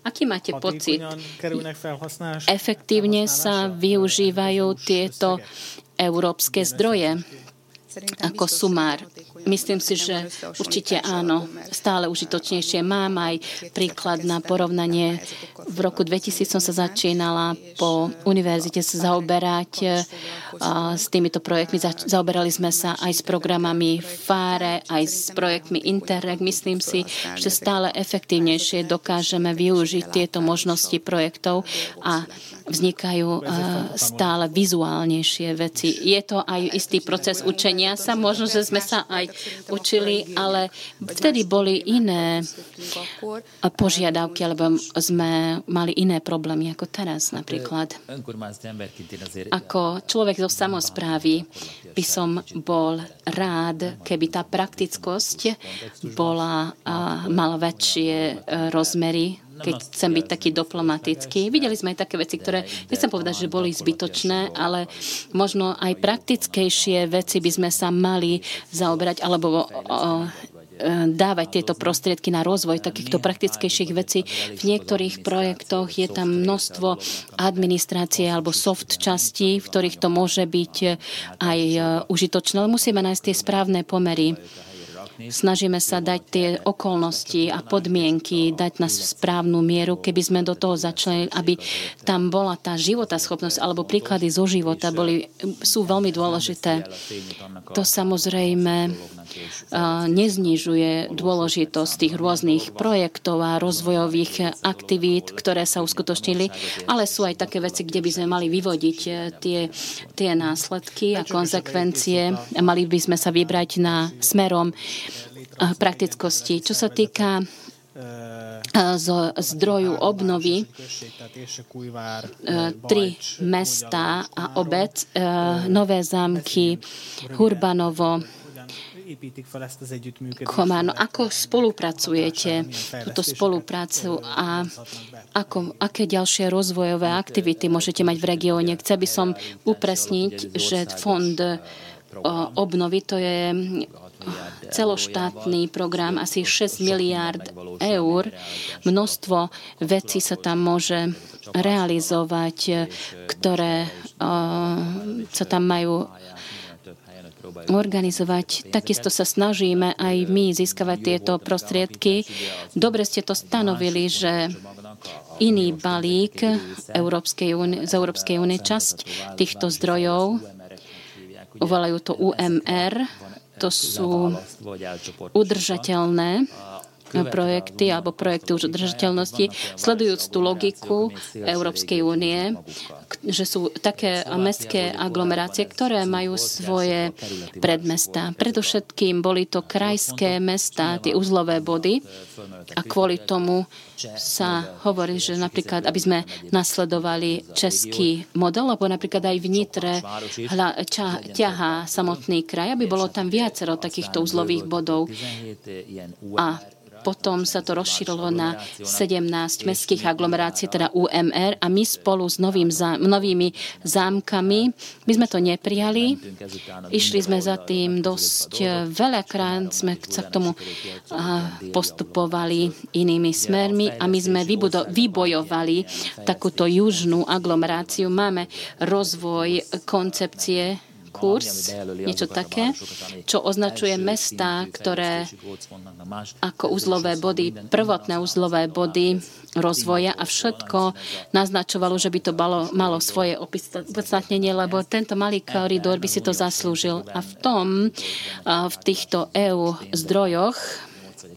Aký máte pocit? Efektívne sa využívajú tieto európske zdroje ako sumár. Myslím si, že určite áno, stále užitočnejšie. Mám aj príklad na porovnanie. V roku 2000 som sa začínala po univerzite sa zaoberať s týmito projektmi. Zaoberali sme sa aj s programami FARE, aj s projektmi Interreg. Myslím si, že stále efektívnejšie dokážeme využiť tieto možnosti projektov a vznikajú stále vizuálnejšie veci. Je to aj istý proces učenia sa. Možno, že sme sa aj učili, ale vtedy boli iné požiadavky, alebo sme mali iné problémy ako teraz napríklad. Ako človek zo samozprávy by som bol rád, keby tá praktickosť bola, mala väčšie e, rozmery keď chcem byť taký diplomatický. Videli sme aj také veci, ktoré, nechcem povedať, že boli zbytočné, ale možno aj praktickejšie veci by sme sa mali zaoberať, alebo o, dávať tieto prostriedky na rozvoj takýchto praktickejších vecí. V niektorých projektoch je tam množstvo administrácie alebo soft častí, v ktorých to môže byť aj e, užitočné, ale musíme nájsť tie správne pomery. Snažíme sa dať tie okolnosti a podmienky, dať na správnu mieru, keby sme do toho začali, aby tam bola tá životaschopnosť alebo príklady zo života boli, sú veľmi dôležité. To samozrejme neznižuje dôležitosť tých rôznych projektov a rozvojových aktivít, ktoré sa uskutočnili, ale sú aj také veci, kde by sme mali vyvodiť e, tie, tie následky a konsekvencie. Mali by sme sa vybrať na smerom praktickosti. Čo sa týka e, zo zdroju obnovy tri mesta a obec, Nové zámky, Hurbanovo? Komárno, ako spolupracujete túto spoluprácu a ako, aké ďalšie rozvojové aktivity môžete mať v regióne? Chcel by som upresniť, že fond obnovy to je celoštátny program, asi 6 miliárd eur. Množstvo vecí sa tam môže realizovať, ktoré sa tam majú organizovať. Takisto sa snažíme aj my získavať tieto prostriedky. Dobre ste to stanovili, že iný balík Európskej únie, z Európskej únie, časť týchto zdrojov, volajú to UMR, to sú udržateľné projekty alebo projekty už udržateľnosti, sledujúc tú logiku Európskej únie, že sú také mestské aglomerácie, ktoré majú svoje predmesta. Predovšetkým boli to krajské mesta, tie uzlové body a kvôli tomu sa hovorí, že napríklad, aby sme nasledovali český model, lebo napríklad aj v Nitre hla, ča, ťahá samotný kraj, aby bolo tam viacero takýchto uzlových bodov. A potom sa to rozšírilo na 17 mestských aglomerácií, teda UMR a my spolu s novým zá, novými zámkami, my sme to neprijali, išli sme za tým dosť veľakrát, sme sa k tomu postupovali inými smermi a my sme vybudo- vybojovali takúto južnú aglomeráciu. Máme rozvoj koncepcie kurz, niečo také, čo označuje mesta, ktoré ako uzlové body, prvotné uzlové body rozvoja a všetko naznačovalo, že by to malo, malo svoje opodstatnenie, lebo tento malý koridor by si to zaslúžil. A v tom, v týchto EU zdrojoch,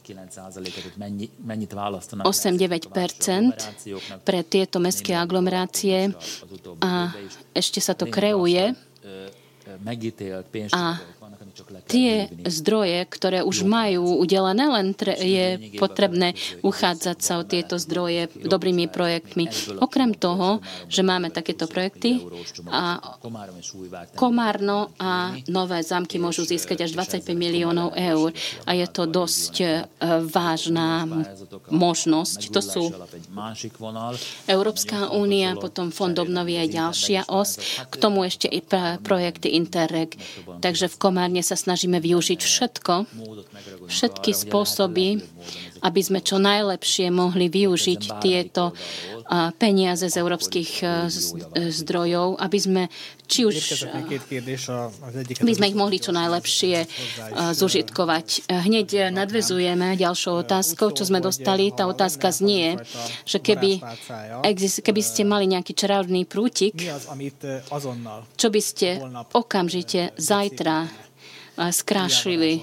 8-9% pre tieto mestské aglomerácie a ešte sa to kreuje a tie zdroje, ktoré už majú udelené, len je potrebné uchádzať sa o tieto zdroje dobrými projektmi. Okrem toho, že máme takéto projekty a Komárno a Nové zámky môžu získať až 25 miliónov eur a je to dosť e, vážna možnosť. To sú Európska únia, potom Fond obnovy aj ďalšia os, k tomu ešte i projekty Interreg. Takže v Komárne sa snažíme využiť všetko, všetky spôsoby, aby sme čo najlepšie mohli využiť tieto peniaze z európskych e, e, zdrojov, aby sme či už by sme ich mohli čo najlepšie e, zužitkovať. Hneď nadvezujeme ďalšou otázkou, čo sme dostali. Tá otázka znie, že keby, keby ste mali nejaký čarovný prútik, čo by ste okamžite zajtra skrášili.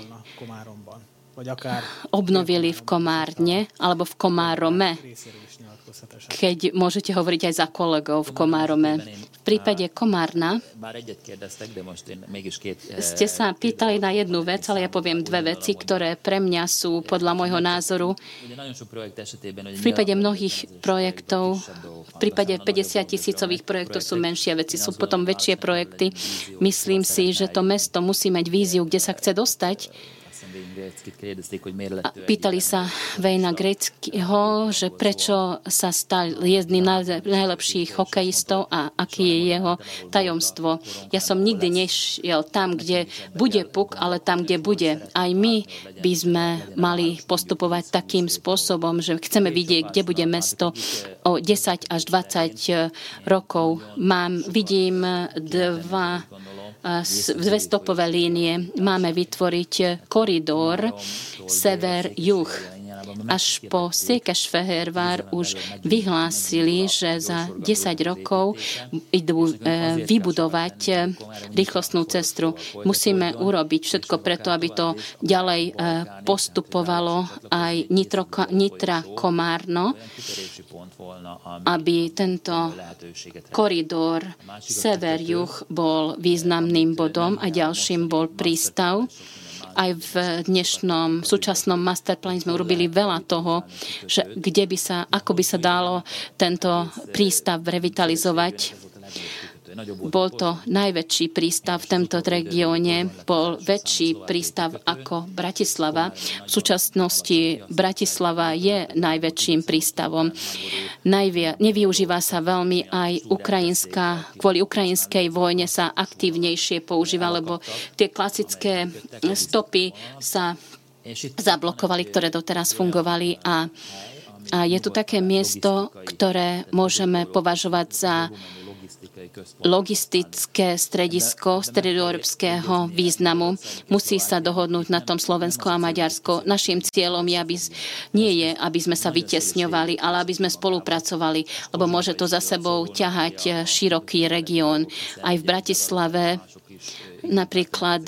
Obnovili v Komárne alebo v Komárome. Keď môžete hovoriť aj za kolegov v Komárome. Prípade Komárna ste sa pýtali na jednu vec, ale ja poviem dve veci, ktoré pre mňa sú podľa môjho názoru v prípade mnohých projektov, v prípade 50 tisícových projektov sú menšie veci, sú potom väčšie projekty. Myslím si, že to mesto musí mať víziu, kde sa chce dostať Pýtali sa Vejna Greckého, že prečo sa stal jedným najlepších hokejistov a aký je jeho tajomstvo. Ja som nikdy nešiel tam, kde bude puk, ale tam, kde bude. Aj my by sme mali postupovať takým spôsobom, že chceme vidieť, kde bude mesto o 10 až 20 rokov. Mám, vidím dva dve stopové línie. Máme vytvoriť koridor sever-juh až po Székesfehérvár už vyhlásili, že za 10 rokov idú e, vybudovať e, rýchlostnú cestu. Musíme urobiť všetko preto, aby to ďalej e, postupovalo aj Nitro, Nitra Komárno, aby tento koridor sever-juh bol významným bodom a ďalším bol prístav aj v dnešnom súčasnom masterpláne sme urobili veľa toho, že kde by sa, ako by sa dalo tento prístav revitalizovať bol to najväčší prístav v tomto regióne, bol väčší prístav ako Bratislava. V súčasnosti Bratislava je najväčším prístavom. Najvia, nevyužíva sa veľmi aj ukrajinská, kvôli ukrajinskej vojne sa aktívnejšie používa, lebo tie klasické stopy sa zablokovali, ktoré doteraz fungovali a a je tu také miesto, ktoré môžeme považovať za logistické stredisko stredoeurópskeho významu. Musí sa dohodnúť na tom Slovensko a Maďarsko. Našim cieľom je, aby, nie je, aby sme sa vytesňovali, ale aby sme spolupracovali, lebo môže to za sebou ťahať široký región. Aj v Bratislave napríklad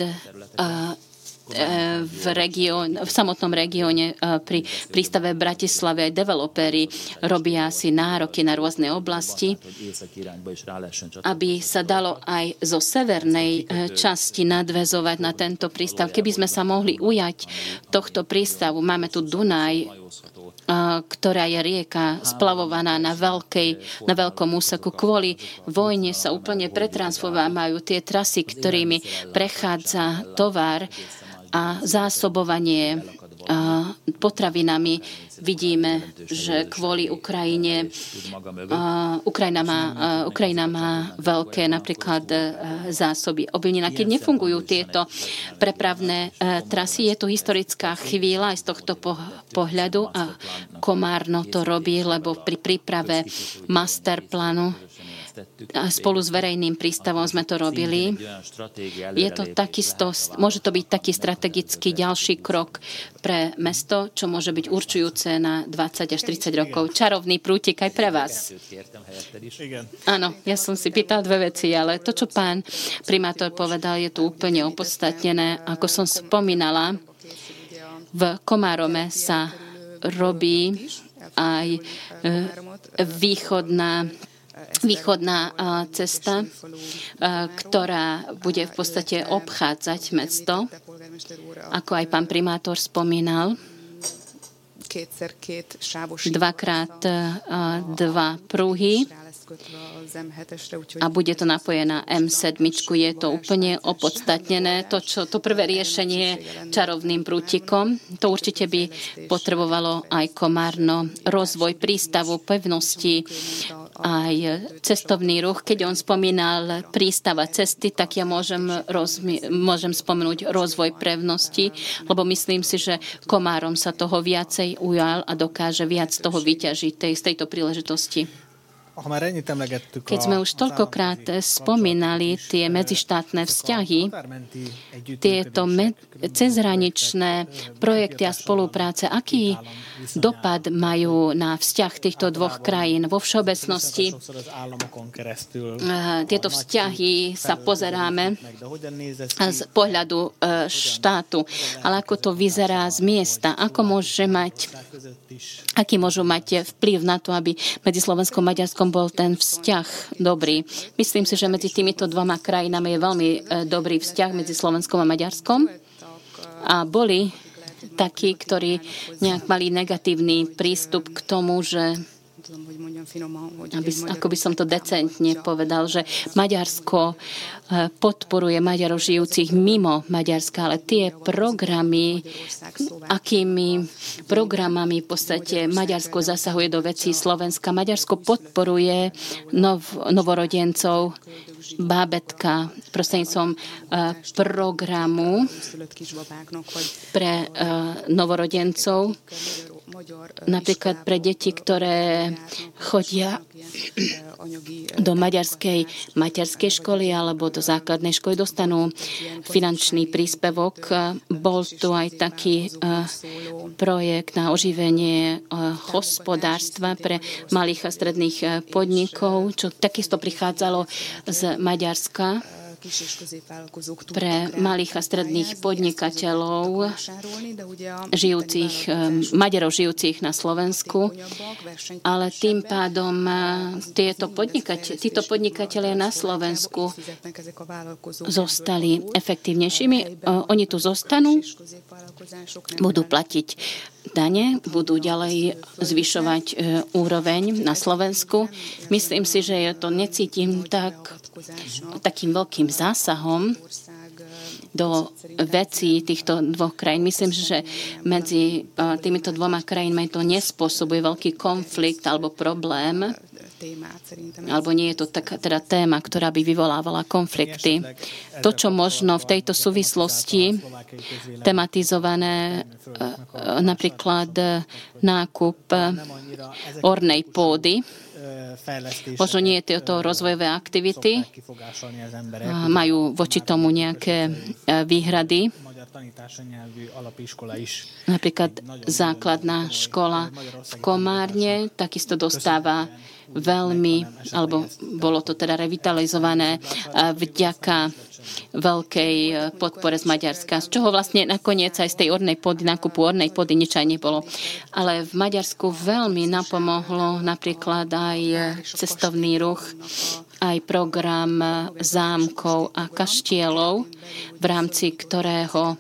v, región, v samotnom regióne e, pri prístave Bratislave aj developeri robia si nároky na rôzne oblasti, aby sa dalo aj zo severnej e, časti nadvezovať na tento prístav. Keby sme sa mohli ujať tohto prístavu, máme tu Dunaj, ktorá je rieka splavovaná na, veľkej, na veľkom úseku. Kvôli vojne sa úplne pretransformujú tie trasy, ktorými prechádza tovar a zásobovanie potravinami. Vidíme, že kvôli Ukrajine Ukrajina má, Ukrajina má veľké napríklad e, zásoby obilnina. Keď nefungujú tieto prepravné e, trasy, je tu historická chvíľa aj z tohto pohľadu a Komárno to robí, lebo pri príprave masterplánu a spolu s verejným prístavom sme to robili. Je to takisto, môže to byť taký strategický ďalší krok pre mesto, čo môže byť určujúce na 20 až 30 rokov. Čarovný prútik aj pre vás. Áno, ja som si pýtal dve veci, ale to, čo pán primátor povedal, je tu úplne opodstatnené. Ako som spomínala, v Komárome sa robí aj e, východná východná cesta, ktorá bude v podstate obchádzať mesto, ako aj pán primátor spomínal. Dvakrát dva prúhy a bude to napojené na M7. Je to úplne opodstatnené. To, čo, to prvé riešenie čarovným prútikom, to určite by potrebovalo aj Komárno. Rozvoj prístavu, pevnosti, aj cestovný ruch. Keď on spomínal prístava cesty, tak ja môžem, rozmi- môžem spomenúť rozvoj prevnosti, lebo myslím si, že Komárom sa toho viacej ujal a dokáže viac toho vyťažiť tej, z tejto príležitosti. Keď sme už toľkokrát spomínali tie medzištátne vzťahy, tieto me- cezhraničné projekty a spolupráce, aký dopad majú na vzťah týchto dvoch krajín vo všeobecnosti? Tieto vzťahy sa pozeráme z pohľadu štátu, ale ako to vyzerá z miesta, ako môže mať, aký môžu mať vplyv na to, aby medzi Slovenskom a Maďarskom Maďarskom bol ten vzťah dobrý. Myslím si, že medzi týmito dvoma krajinami je veľmi e, dobrý vzťah medzi Slovenskom a Maďarskom. A boli takí, ktorí nejak mali negatívny prístup k tomu, že aby, ako by som to decentne povedal, že Maďarsko eh, podporuje Maďarov žijúcich mimo Maďarska, ale tie programy, akými programami v podstate Maďarsko zasahuje do vecí Slovenska. Maďarsko podporuje nov, novorodencov, bábetka prostredníctvom eh, programu pre eh, novorodencov napríklad pre deti, ktoré chodia do maďarskej materskej školy alebo do základnej školy dostanú finančný príspevok. Bol tu aj taký eh, projekt na oživenie eh, hospodárstva pre malých a stredných eh, podnikov, čo takisto prichádzalo z Maďarska pre malých a stredných podnikateľov, žijúcich, Maďarov žijúcich na Slovensku, ale tým pádom eh, tieto podnikateľ, títo podnikatelia na Slovensku zostali efektívnejšími. Eh, oni tu zostanú, budú platiť dane, budú ďalej zvyšovať e, úroveň na Slovensku. Myslím si, že ja to necítim tak, takým veľkým zásahom do vecí týchto dvoch krajín. Myslím, že medzi e, týmito dvoma krajinami to nespôsobuje veľký konflikt alebo problém alebo nie je to taká teda téma, ktorá by vyvolávala konflikty. To, čo možno v tejto súvislosti tematizované, e, napríklad nákup ornej pôdy, Možno nie tieto rozvojové aktivity majú voči tomu nejaké e, výhrady. Napríklad základná škola v Komárne takisto dostáva veľmi, alebo bolo to teda revitalizované vďaka veľkej e, podpore z Maďarska, z čoho vlastne nakoniec aj z tej ornej pody, nákupu ornej pody nič aj nebolo. Ale v Maďarsku veľmi napomohlo napríklad aj cestovný ruch, aj program zámkov a kaštielov, v rámci ktorého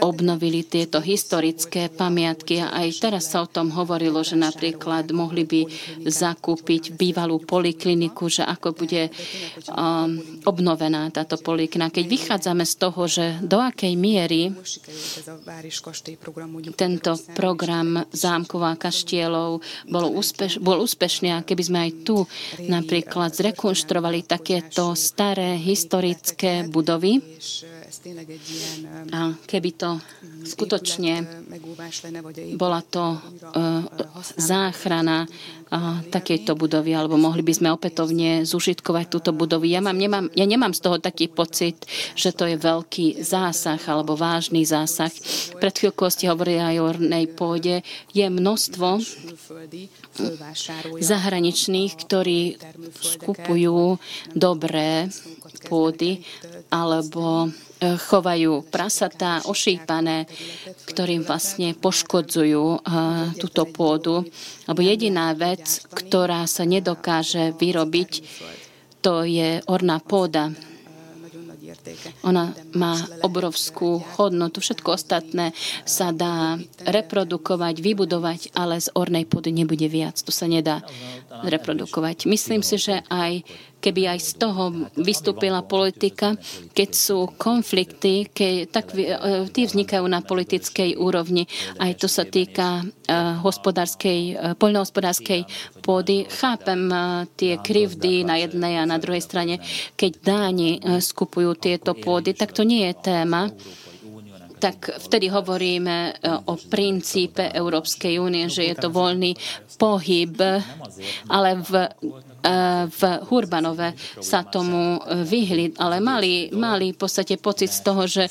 obnovili tieto historické pamiatky. A aj teraz sa o tom hovorilo, že napríklad mohli by zakúpiť bývalú polikliniku, že ako bude um, obnovená táto poliklinika. Keď vychádzame z toho, že do akej miery tento program zámkov a kaštielov bol, úspeš, bol úspešný a keby sme aj tu napríklad zrekonštruovali takéto staré historické budovy, a keby to skutočne bola to uh, záchrana uh, takejto budovy, alebo mohli by sme opätovne zužitkovať túto budovu. Ja, mám, nemám, ja nemám z toho taký pocit, že to je veľký zásah alebo vážny zásah. Pred chvíľkou ste hovorili aj o ornej pôde. Je množstvo zahraničných, ktorí skupujú dobré pôdy alebo chovajú prasatá ošípané, ktorým vlastne poškodzujú túto pôdu. Lebo jediná vec, vec, ktorá sa nedokáže vyrobiť, to je orná pôda. Ona má obrovskú hodnotu. Všetko ostatné sa dá reprodukovať, vybudovať, ale z ornej pôdy nebude viac. To sa nedá reprodukovať. Myslím si, že aj keby aj z toho vystúpila politika, keď sú konflikty, keď, tak e, tie vznikajú na politickej úrovni. Aj to sa týka uh, hospodárskej, uh, poľnohospodárskej pôdy. Chápem uh, tie krivdy na jednej a na druhej strane. Keď dáni skupujú tieto pôdy, tak to nie je téma tak vtedy hovoríme o princípe Európskej únie, že je to voľný pohyb, ale v v Hurbanove sa tomu vyhli, ale mali, mali v podstate pocit z toho, že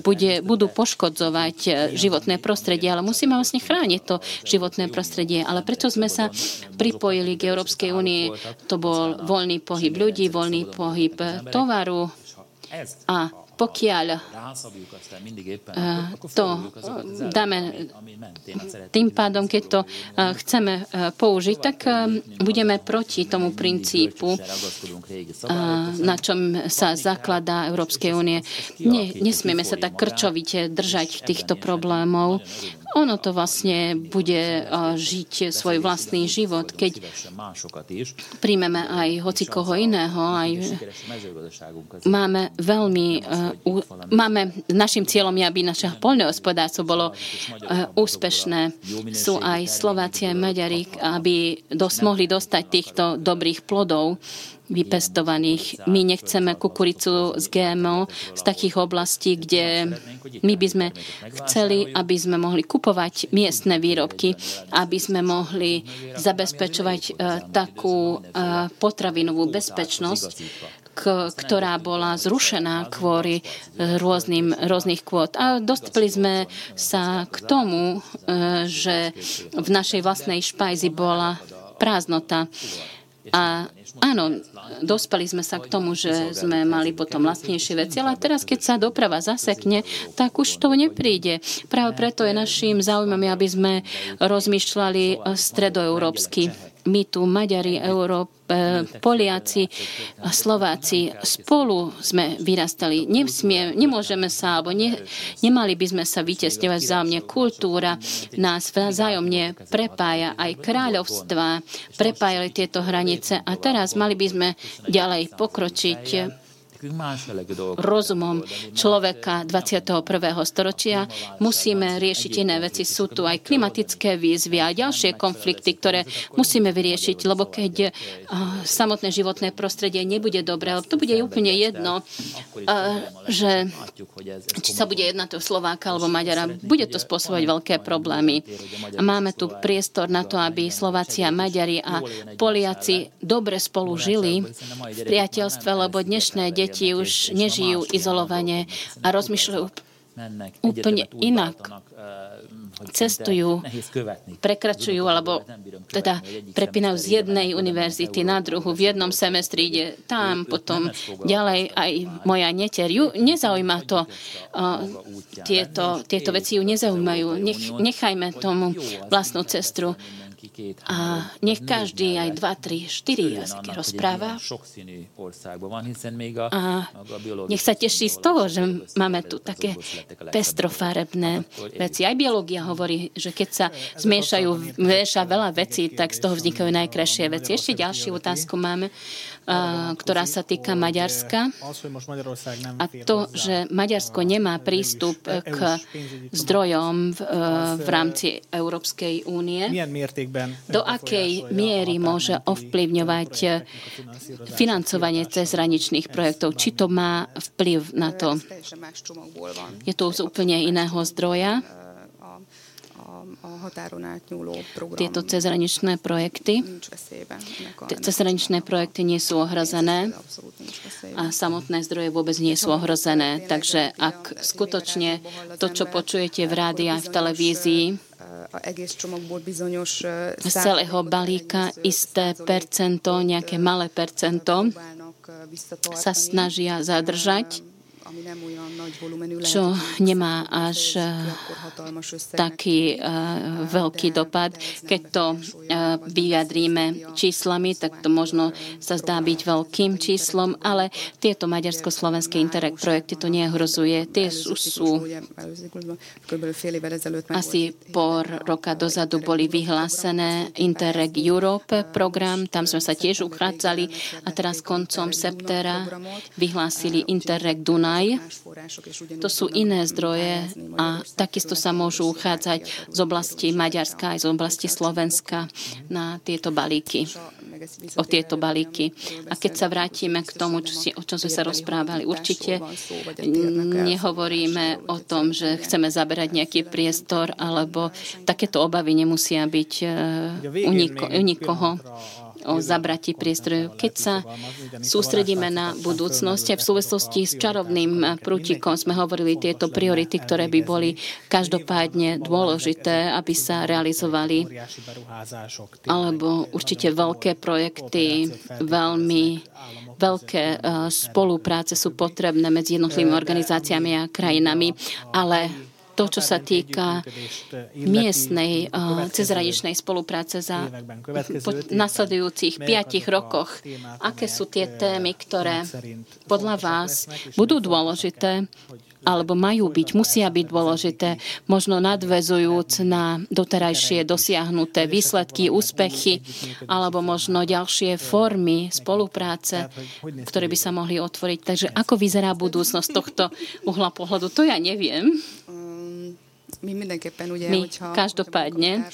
bude, budú poškodzovať e, životné prostredie, ale musíme vlastne chrániť to životné prostredie. Ale prečo sme sa pripojili k Európskej únii? To bol voľný pohyb ľudí, voľný pohyb tovaru a pokiaľ eh, to dáme tým pádom, keď to eh, chceme eh, použiť, tak budeme proti tomu princípu, na čom sa zakladá Európskej únie. Nie, nesmieme sa tak krčovite držať týchto problémov ono to vlastne bude žiť svoj vlastný život, keď príjmeme aj hoci koho iného. Aj máme veľmi, máme, našim cieľom je, aby naše poľnohospodárstvo bolo úspešné. Sú aj Slováci, aj Maďari, aby dos, mohli dostať týchto dobrých plodov vypestovaných. My nechceme kukuricu z GMO z takých oblastí, kde my by sme chceli, aby sme mohli kupovať miestne výrobky, aby sme mohli zabezpečovať uh, takú uh, potravinovú bezpečnosť, k, ktorá bola zrušená kvôli e, rôznym, rôznych kvót. A dospeli sme sa k tomu, že v našej vlastnej špajzi bola prázdnota. A áno, dospeli sme sa k tomu, že sme mali potom lacnejšie veci, ale teraz, keď sa doprava zasekne, tak už to nepríde. Práve preto je našim záujmom, aby sme rozmýšľali stredoeurópsky my tu Maďari, Európ, Poliaci Slováci spolu sme vyrastali. Nesmie, nemôžeme sa, alebo ne, nemali by sme sa vytesňovať vzájomne. Kultúra nás vzájomne prepája, aj kráľovstva prepájali tieto hranice a teraz mali by sme ďalej pokročiť rozumom človeka 21. storočia. Musíme riešiť iné veci. Sú tu aj klimatické výzvy a ďalšie konflikty, ktoré musíme vyriešiť, lebo keď samotné životné prostredie nebude dobré, to bude úplne jedno, že či sa bude jednať o Slováka alebo Maďara, bude to spôsobovať veľké problémy. A máme tu priestor na to, aby Slováci a Maďari a Poliaci dobre spolu žili v priateľstve, lebo dnešné deti deti už nežijú izolovane a rozmýšľajú úplne inak. Cestujú, prekračujú, alebo teda prepínajú z jednej univerzity na druhú. V jednom semestri ide tam, potom ďalej aj moja neter. Ju nezaujíma to. Tieto, tieto veci ju nezaujímajú. Nech, nechajme tomu vlastnú cestu. A nech každý aj dva, tri, štyri jazyky rozpráva. A nech sa teší z toho, že máme tu také pestrofarebné veci. Aj biológia hovorí, že keď sa zmiešajú, mieša veľa vecí, tak z toho vznikajú najkrajšie veci. Ešte ďalšiu otázku máme ktorá sa týka Maďarska. A to, že Maďarsko nemá prístup k zdrojom v, v rámci Európskej únie, do akej miery môže ovplyvňovať financovanie cezhraničných projektov? Či to má vplyv na to? Je to z úplne iného zdroja? Tieto cezhraničné projekty, cezhraničné projekty nie sú ohrozené? A samotné zdroje vôbec nie sú ohrozené. Takže ak skutočne to, čo počujete v rádi a v televízii, z celého balíka isté percento, nejaké malé percento sa snažia zadržať čo nemá až taký veľký dopad. Keď to vyjadríme číslami, tak to možno sa zdá byť veľkým číslom, ale tieto maďarsko-slovenské Interreg projekty to neohrozuje. Tie sú, sú asi pol roka dozadu boli vyhlásené Interreg Europe program, tam sme sa tiež uchádzali a teraz koncom septembra vyhlásili Interreg Dunaj. To sú iné zdroje a takisto sa môžu uchádzať z oblasti Maďarska aj z oblasti Slovenska na tieto balíky o tieto balíky. A keď sa vrátime k tomu, čo si, o čom sme sa rozprávali, určite nehovoríme o tom, že chceme zaberať nejaký priestor, alebo takéto obavy nemusia byť eh, u, niko, u nikoho o zabratí priestoru. Keď sa sústredíme na budúcnosť, v súvislosti s čarovným prútikom sme hovorili tieto priority, ktoré by boli každopádne dôležité, aby sa realizovali. Alebo určite veľké projekty, veľmi veľké eh, spolupráce sú potrebné medzi jednotlivými organizáciami a krajinami, ale to, čo sa týka miestnej uh, cezhraničnej spolupráce za po nasledujúcich piatich rokoch. Aké sú tie témy, ktoré podľa vás budú dôležité alebo majú byť, musia byť dôležité, možno nadvezujúc na doterajšie dosiahnuté výsledky, úspechy, alebo možno ďalšie formy spolupráce, ktoré by sa mohli otvoriť. Takže ako vyzerá budúcnosť tohto uhla pohľadu, to ja neviem. My každopádne,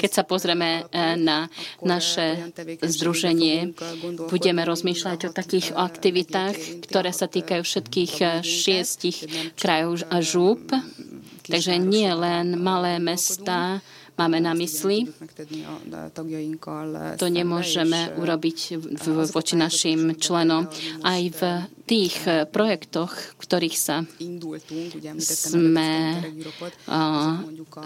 keď sa pozrieme eh, na naše združenie, budeme rozmýšľať o takých aktivitách, ktoré sa týkajú všetkých eh, šiestich krajov a žúb. Takže nie len malé mesta, máme na mysli. To nemôžeme urobiť voči našim členom. Aj v tých projektoch, v ktorých sa sme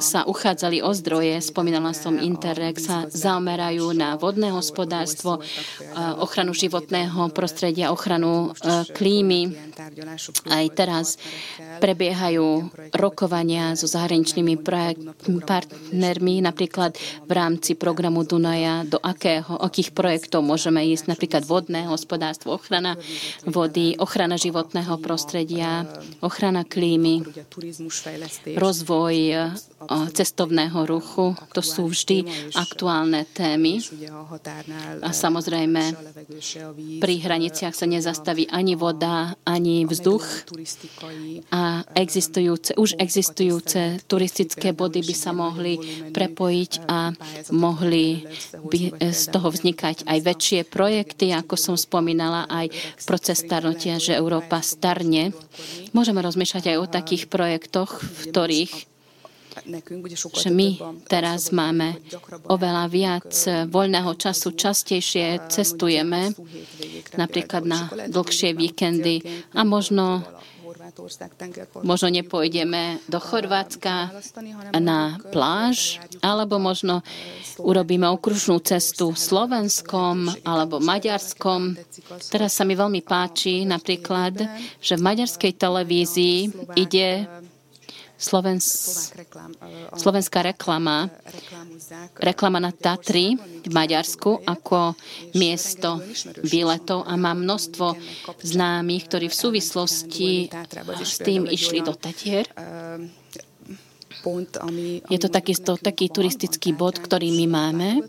sa uchádzali o zdroje, spomínala som Interreg, sa zamerajú na vodné hospodárstvo, ochranu životného prostredia, ochranu klímy. Aj teraz prebiehajú rokovania so zahraničnými partnermi, napríklad v rámci programu Dunaja, do akého, akých projektov môžeme ísť, napríklad vodné hospodárstvo, ochrana vody, ochrana životného prostredia, ochrana klímy, rozvoj cestovného ruchu. To sú vždy aktuálne témy. A samozrejme, pri hraniciach sa nezastaví ani voda, ani vzduch. A existujúce, už existujúce turistické body by sa mohli prepojiť a mohli by z toho vznikať aj väčšie projekty, ako som spomínala, aj proces starnutia, že Európa starne. Môžeme rozmýšľať aj o takých projektoch, v ktorých že my teraz máme oveľa viac voľného času, častejšie cestujeme, napríklad na dlhšie víkendy a možno Možno nepôjdeme do Chorvátska na pláž, alebo možno urobíme okružnú cestu Slovenskom alebo Maďarskom. Teraz sa mi veľmi páči napríklad, že v maďarskej televízii ide Slovens, slovenská reklama, reklama na Tatry v Maďarsku ako miesto výletov a má množstvo známych, ktorí v súvislosti s tým išli do Tatier. Je to takisto taký turistický bod, ktorý my máme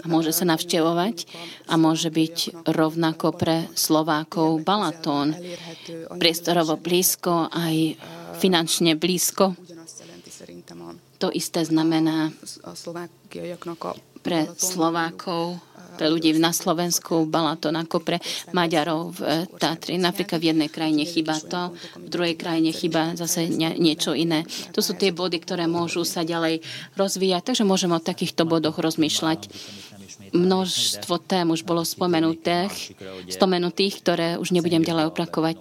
a môže sa navštevovať a môže byť rovnako pre Slovákov Balatón. Priestorovo blízko aj finančne blízko. To isté znamená pre Slovákov, pre ľudí na Slovensku, Balaton ako pre Maďarov v Tatry. Napríklad v jednej krajine chyba to, v druhej krajine chyba zase niečo iné. To sú tie body, ktoré môžu sa ďalej rozvíjať, takže môžeme o takýchto bodoch rozmýšľať. Množstvo tém už bolo spomenutých, spomenutých, ktoré už nebudem ďalej opakovať.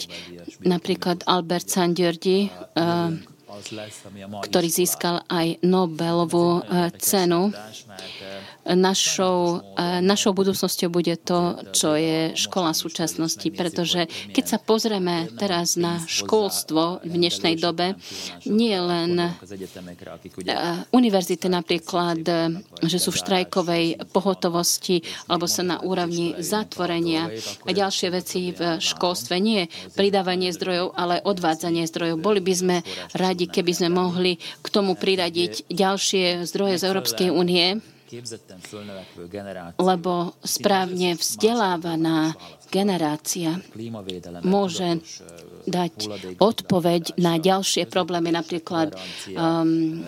Napríklad Albert uh, ktorý získal aj Nobelovú e, cenu. Našou, e, našou budúcnosťou bude to, čo je škola súčasnosti, pretože keď sa pozrieme teraz na školstvo v dnešnej dobe, nie len e, univerzity napríklad, že sú v štrajkovej pohotovosti alebo sa na úrovni zatvorenia a ďalšie veci v školstve, nie pridávanie zdrojov, ale odvádzanie zdrojov. Boli by sme radi, keby sme mohli k tomu priradiť ďalšie zdroje z Európskej únie, lebo správne vzdelávaná generácia môže dať odpoveď na ďalšie problémy, napríklad um,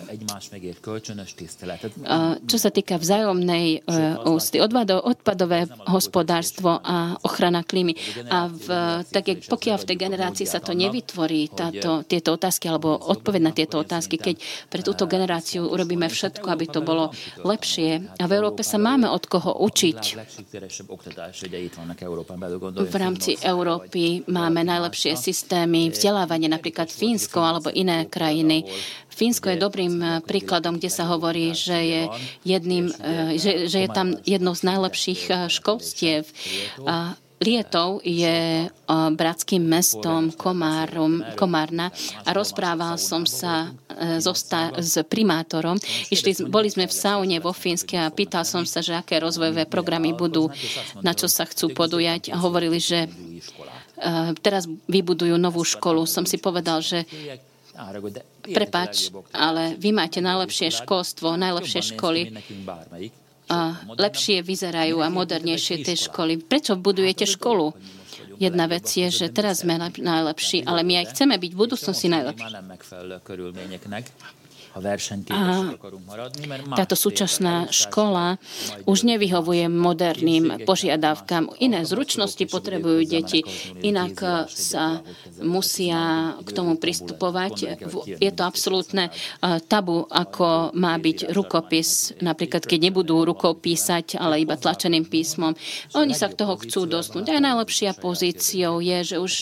čo sa týka vzájomnej uh, ústy, odvado, odpadové hospodárstvo a ochrana klímy. A v, tak, pokiaľ v tej generácii sa to nevytvorí, táto, tieto otázky, alebo odpoveď na tieto otázky, keď pre túto generáciu urobíme všetko, aby to bolo lepšie. A v Európe sa máme od koho učiť. V rámci Európy máme najlepšie systémy vzdelávania, napríklad Fínsko alebo iné krajiny. Fínsko je dobrým eh, príkladom, kde sa hovorí, že je, jedným, eh, že, že je tam jedno z najlepších eh, školstiev. Lietov je bratským mestom Komárom, Komárna a rozprával som sa so sta- s primátorom. Išli, boli sme v saune vo Fínske a pýtal som sa, že aké rozvojové programy budú, na čo sa chcú podujať a hovorili, že teraz vybudujú novú školu. Som si povedal, že prepač, ale vy máte najlepšie školstvo, najlepšie školy a lepšie vyzerajú a modernejšie tie školy. Prečo budujete školu? Jedna vec je, že teraz sme najlepší, ale my aj chceme byť v budúcnosti najlepší. A táto súčasná škola už nevyhovuje moderným požiadavkám. Iné zručnosti potrebujú deti, inak sa musia k tomu pristupovať. Je to absolútne tabu, ako má byť rukopis, napríklad keď nebudú rukou písať, ale iba tlačeným písmom. Oni sa k toho chcú dostnúť. Aj najlepšia pozíciou je, že už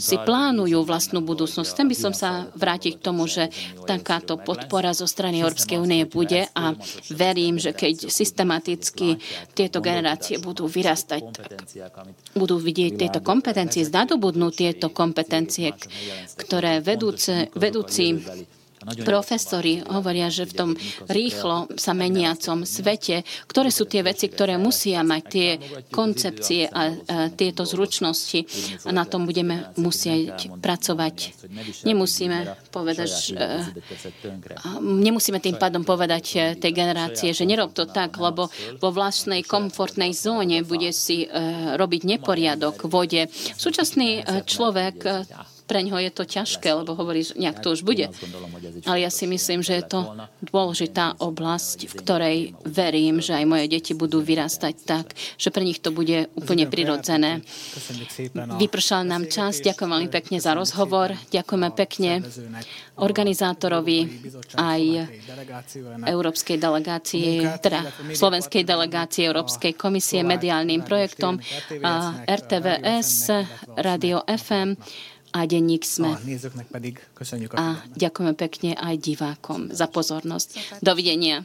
si plánujú vlastnú budúcnosť. Chcem by som sa vrátiť k tomu, že takáto podpora zo strany Európskej únie bude a verím, že keď systematicky tieto generácie budú vyrastať, tak budú vidieť tieto kompetencie, zdadobudnú tieto kompetencie, ktoré vedúce, vedúci profesori hovoria, že v tom rýchlo sa meniacom svete, ktoré sú tie veci, ktoré musia mať tie koncepcie a, tieto zručnosti a na tom budeme musieť pracovať. Nemusíme povedať, nemusíme tým pádom povedať eh, tej generácie, že nerob to tak, lebo vo vlastnej komfortnej zóne bude si eh, robiť neporiadok v vode. Súčasný človek pre ňoho je to ťažké, lebo hovorí, že nejak to už bude. Ale ja si myslím, že je to dôležitá oblasť, v ktorej verím, že aj moje deti budú vyrastať tak, že pre nich to bude úplne prirodzené. Vypršal nám čas. Ďakujem veľmi pekne za rozhovor. Ďakujeme pekne organizátorovi aj Európskej delegácie, teda Slovenskej delegácie Európskej komisie mediálnym projektom RTVS, Radio FM a denník SME. A ďakujeme pekne aj divákom za pozornosť. Dovidenia.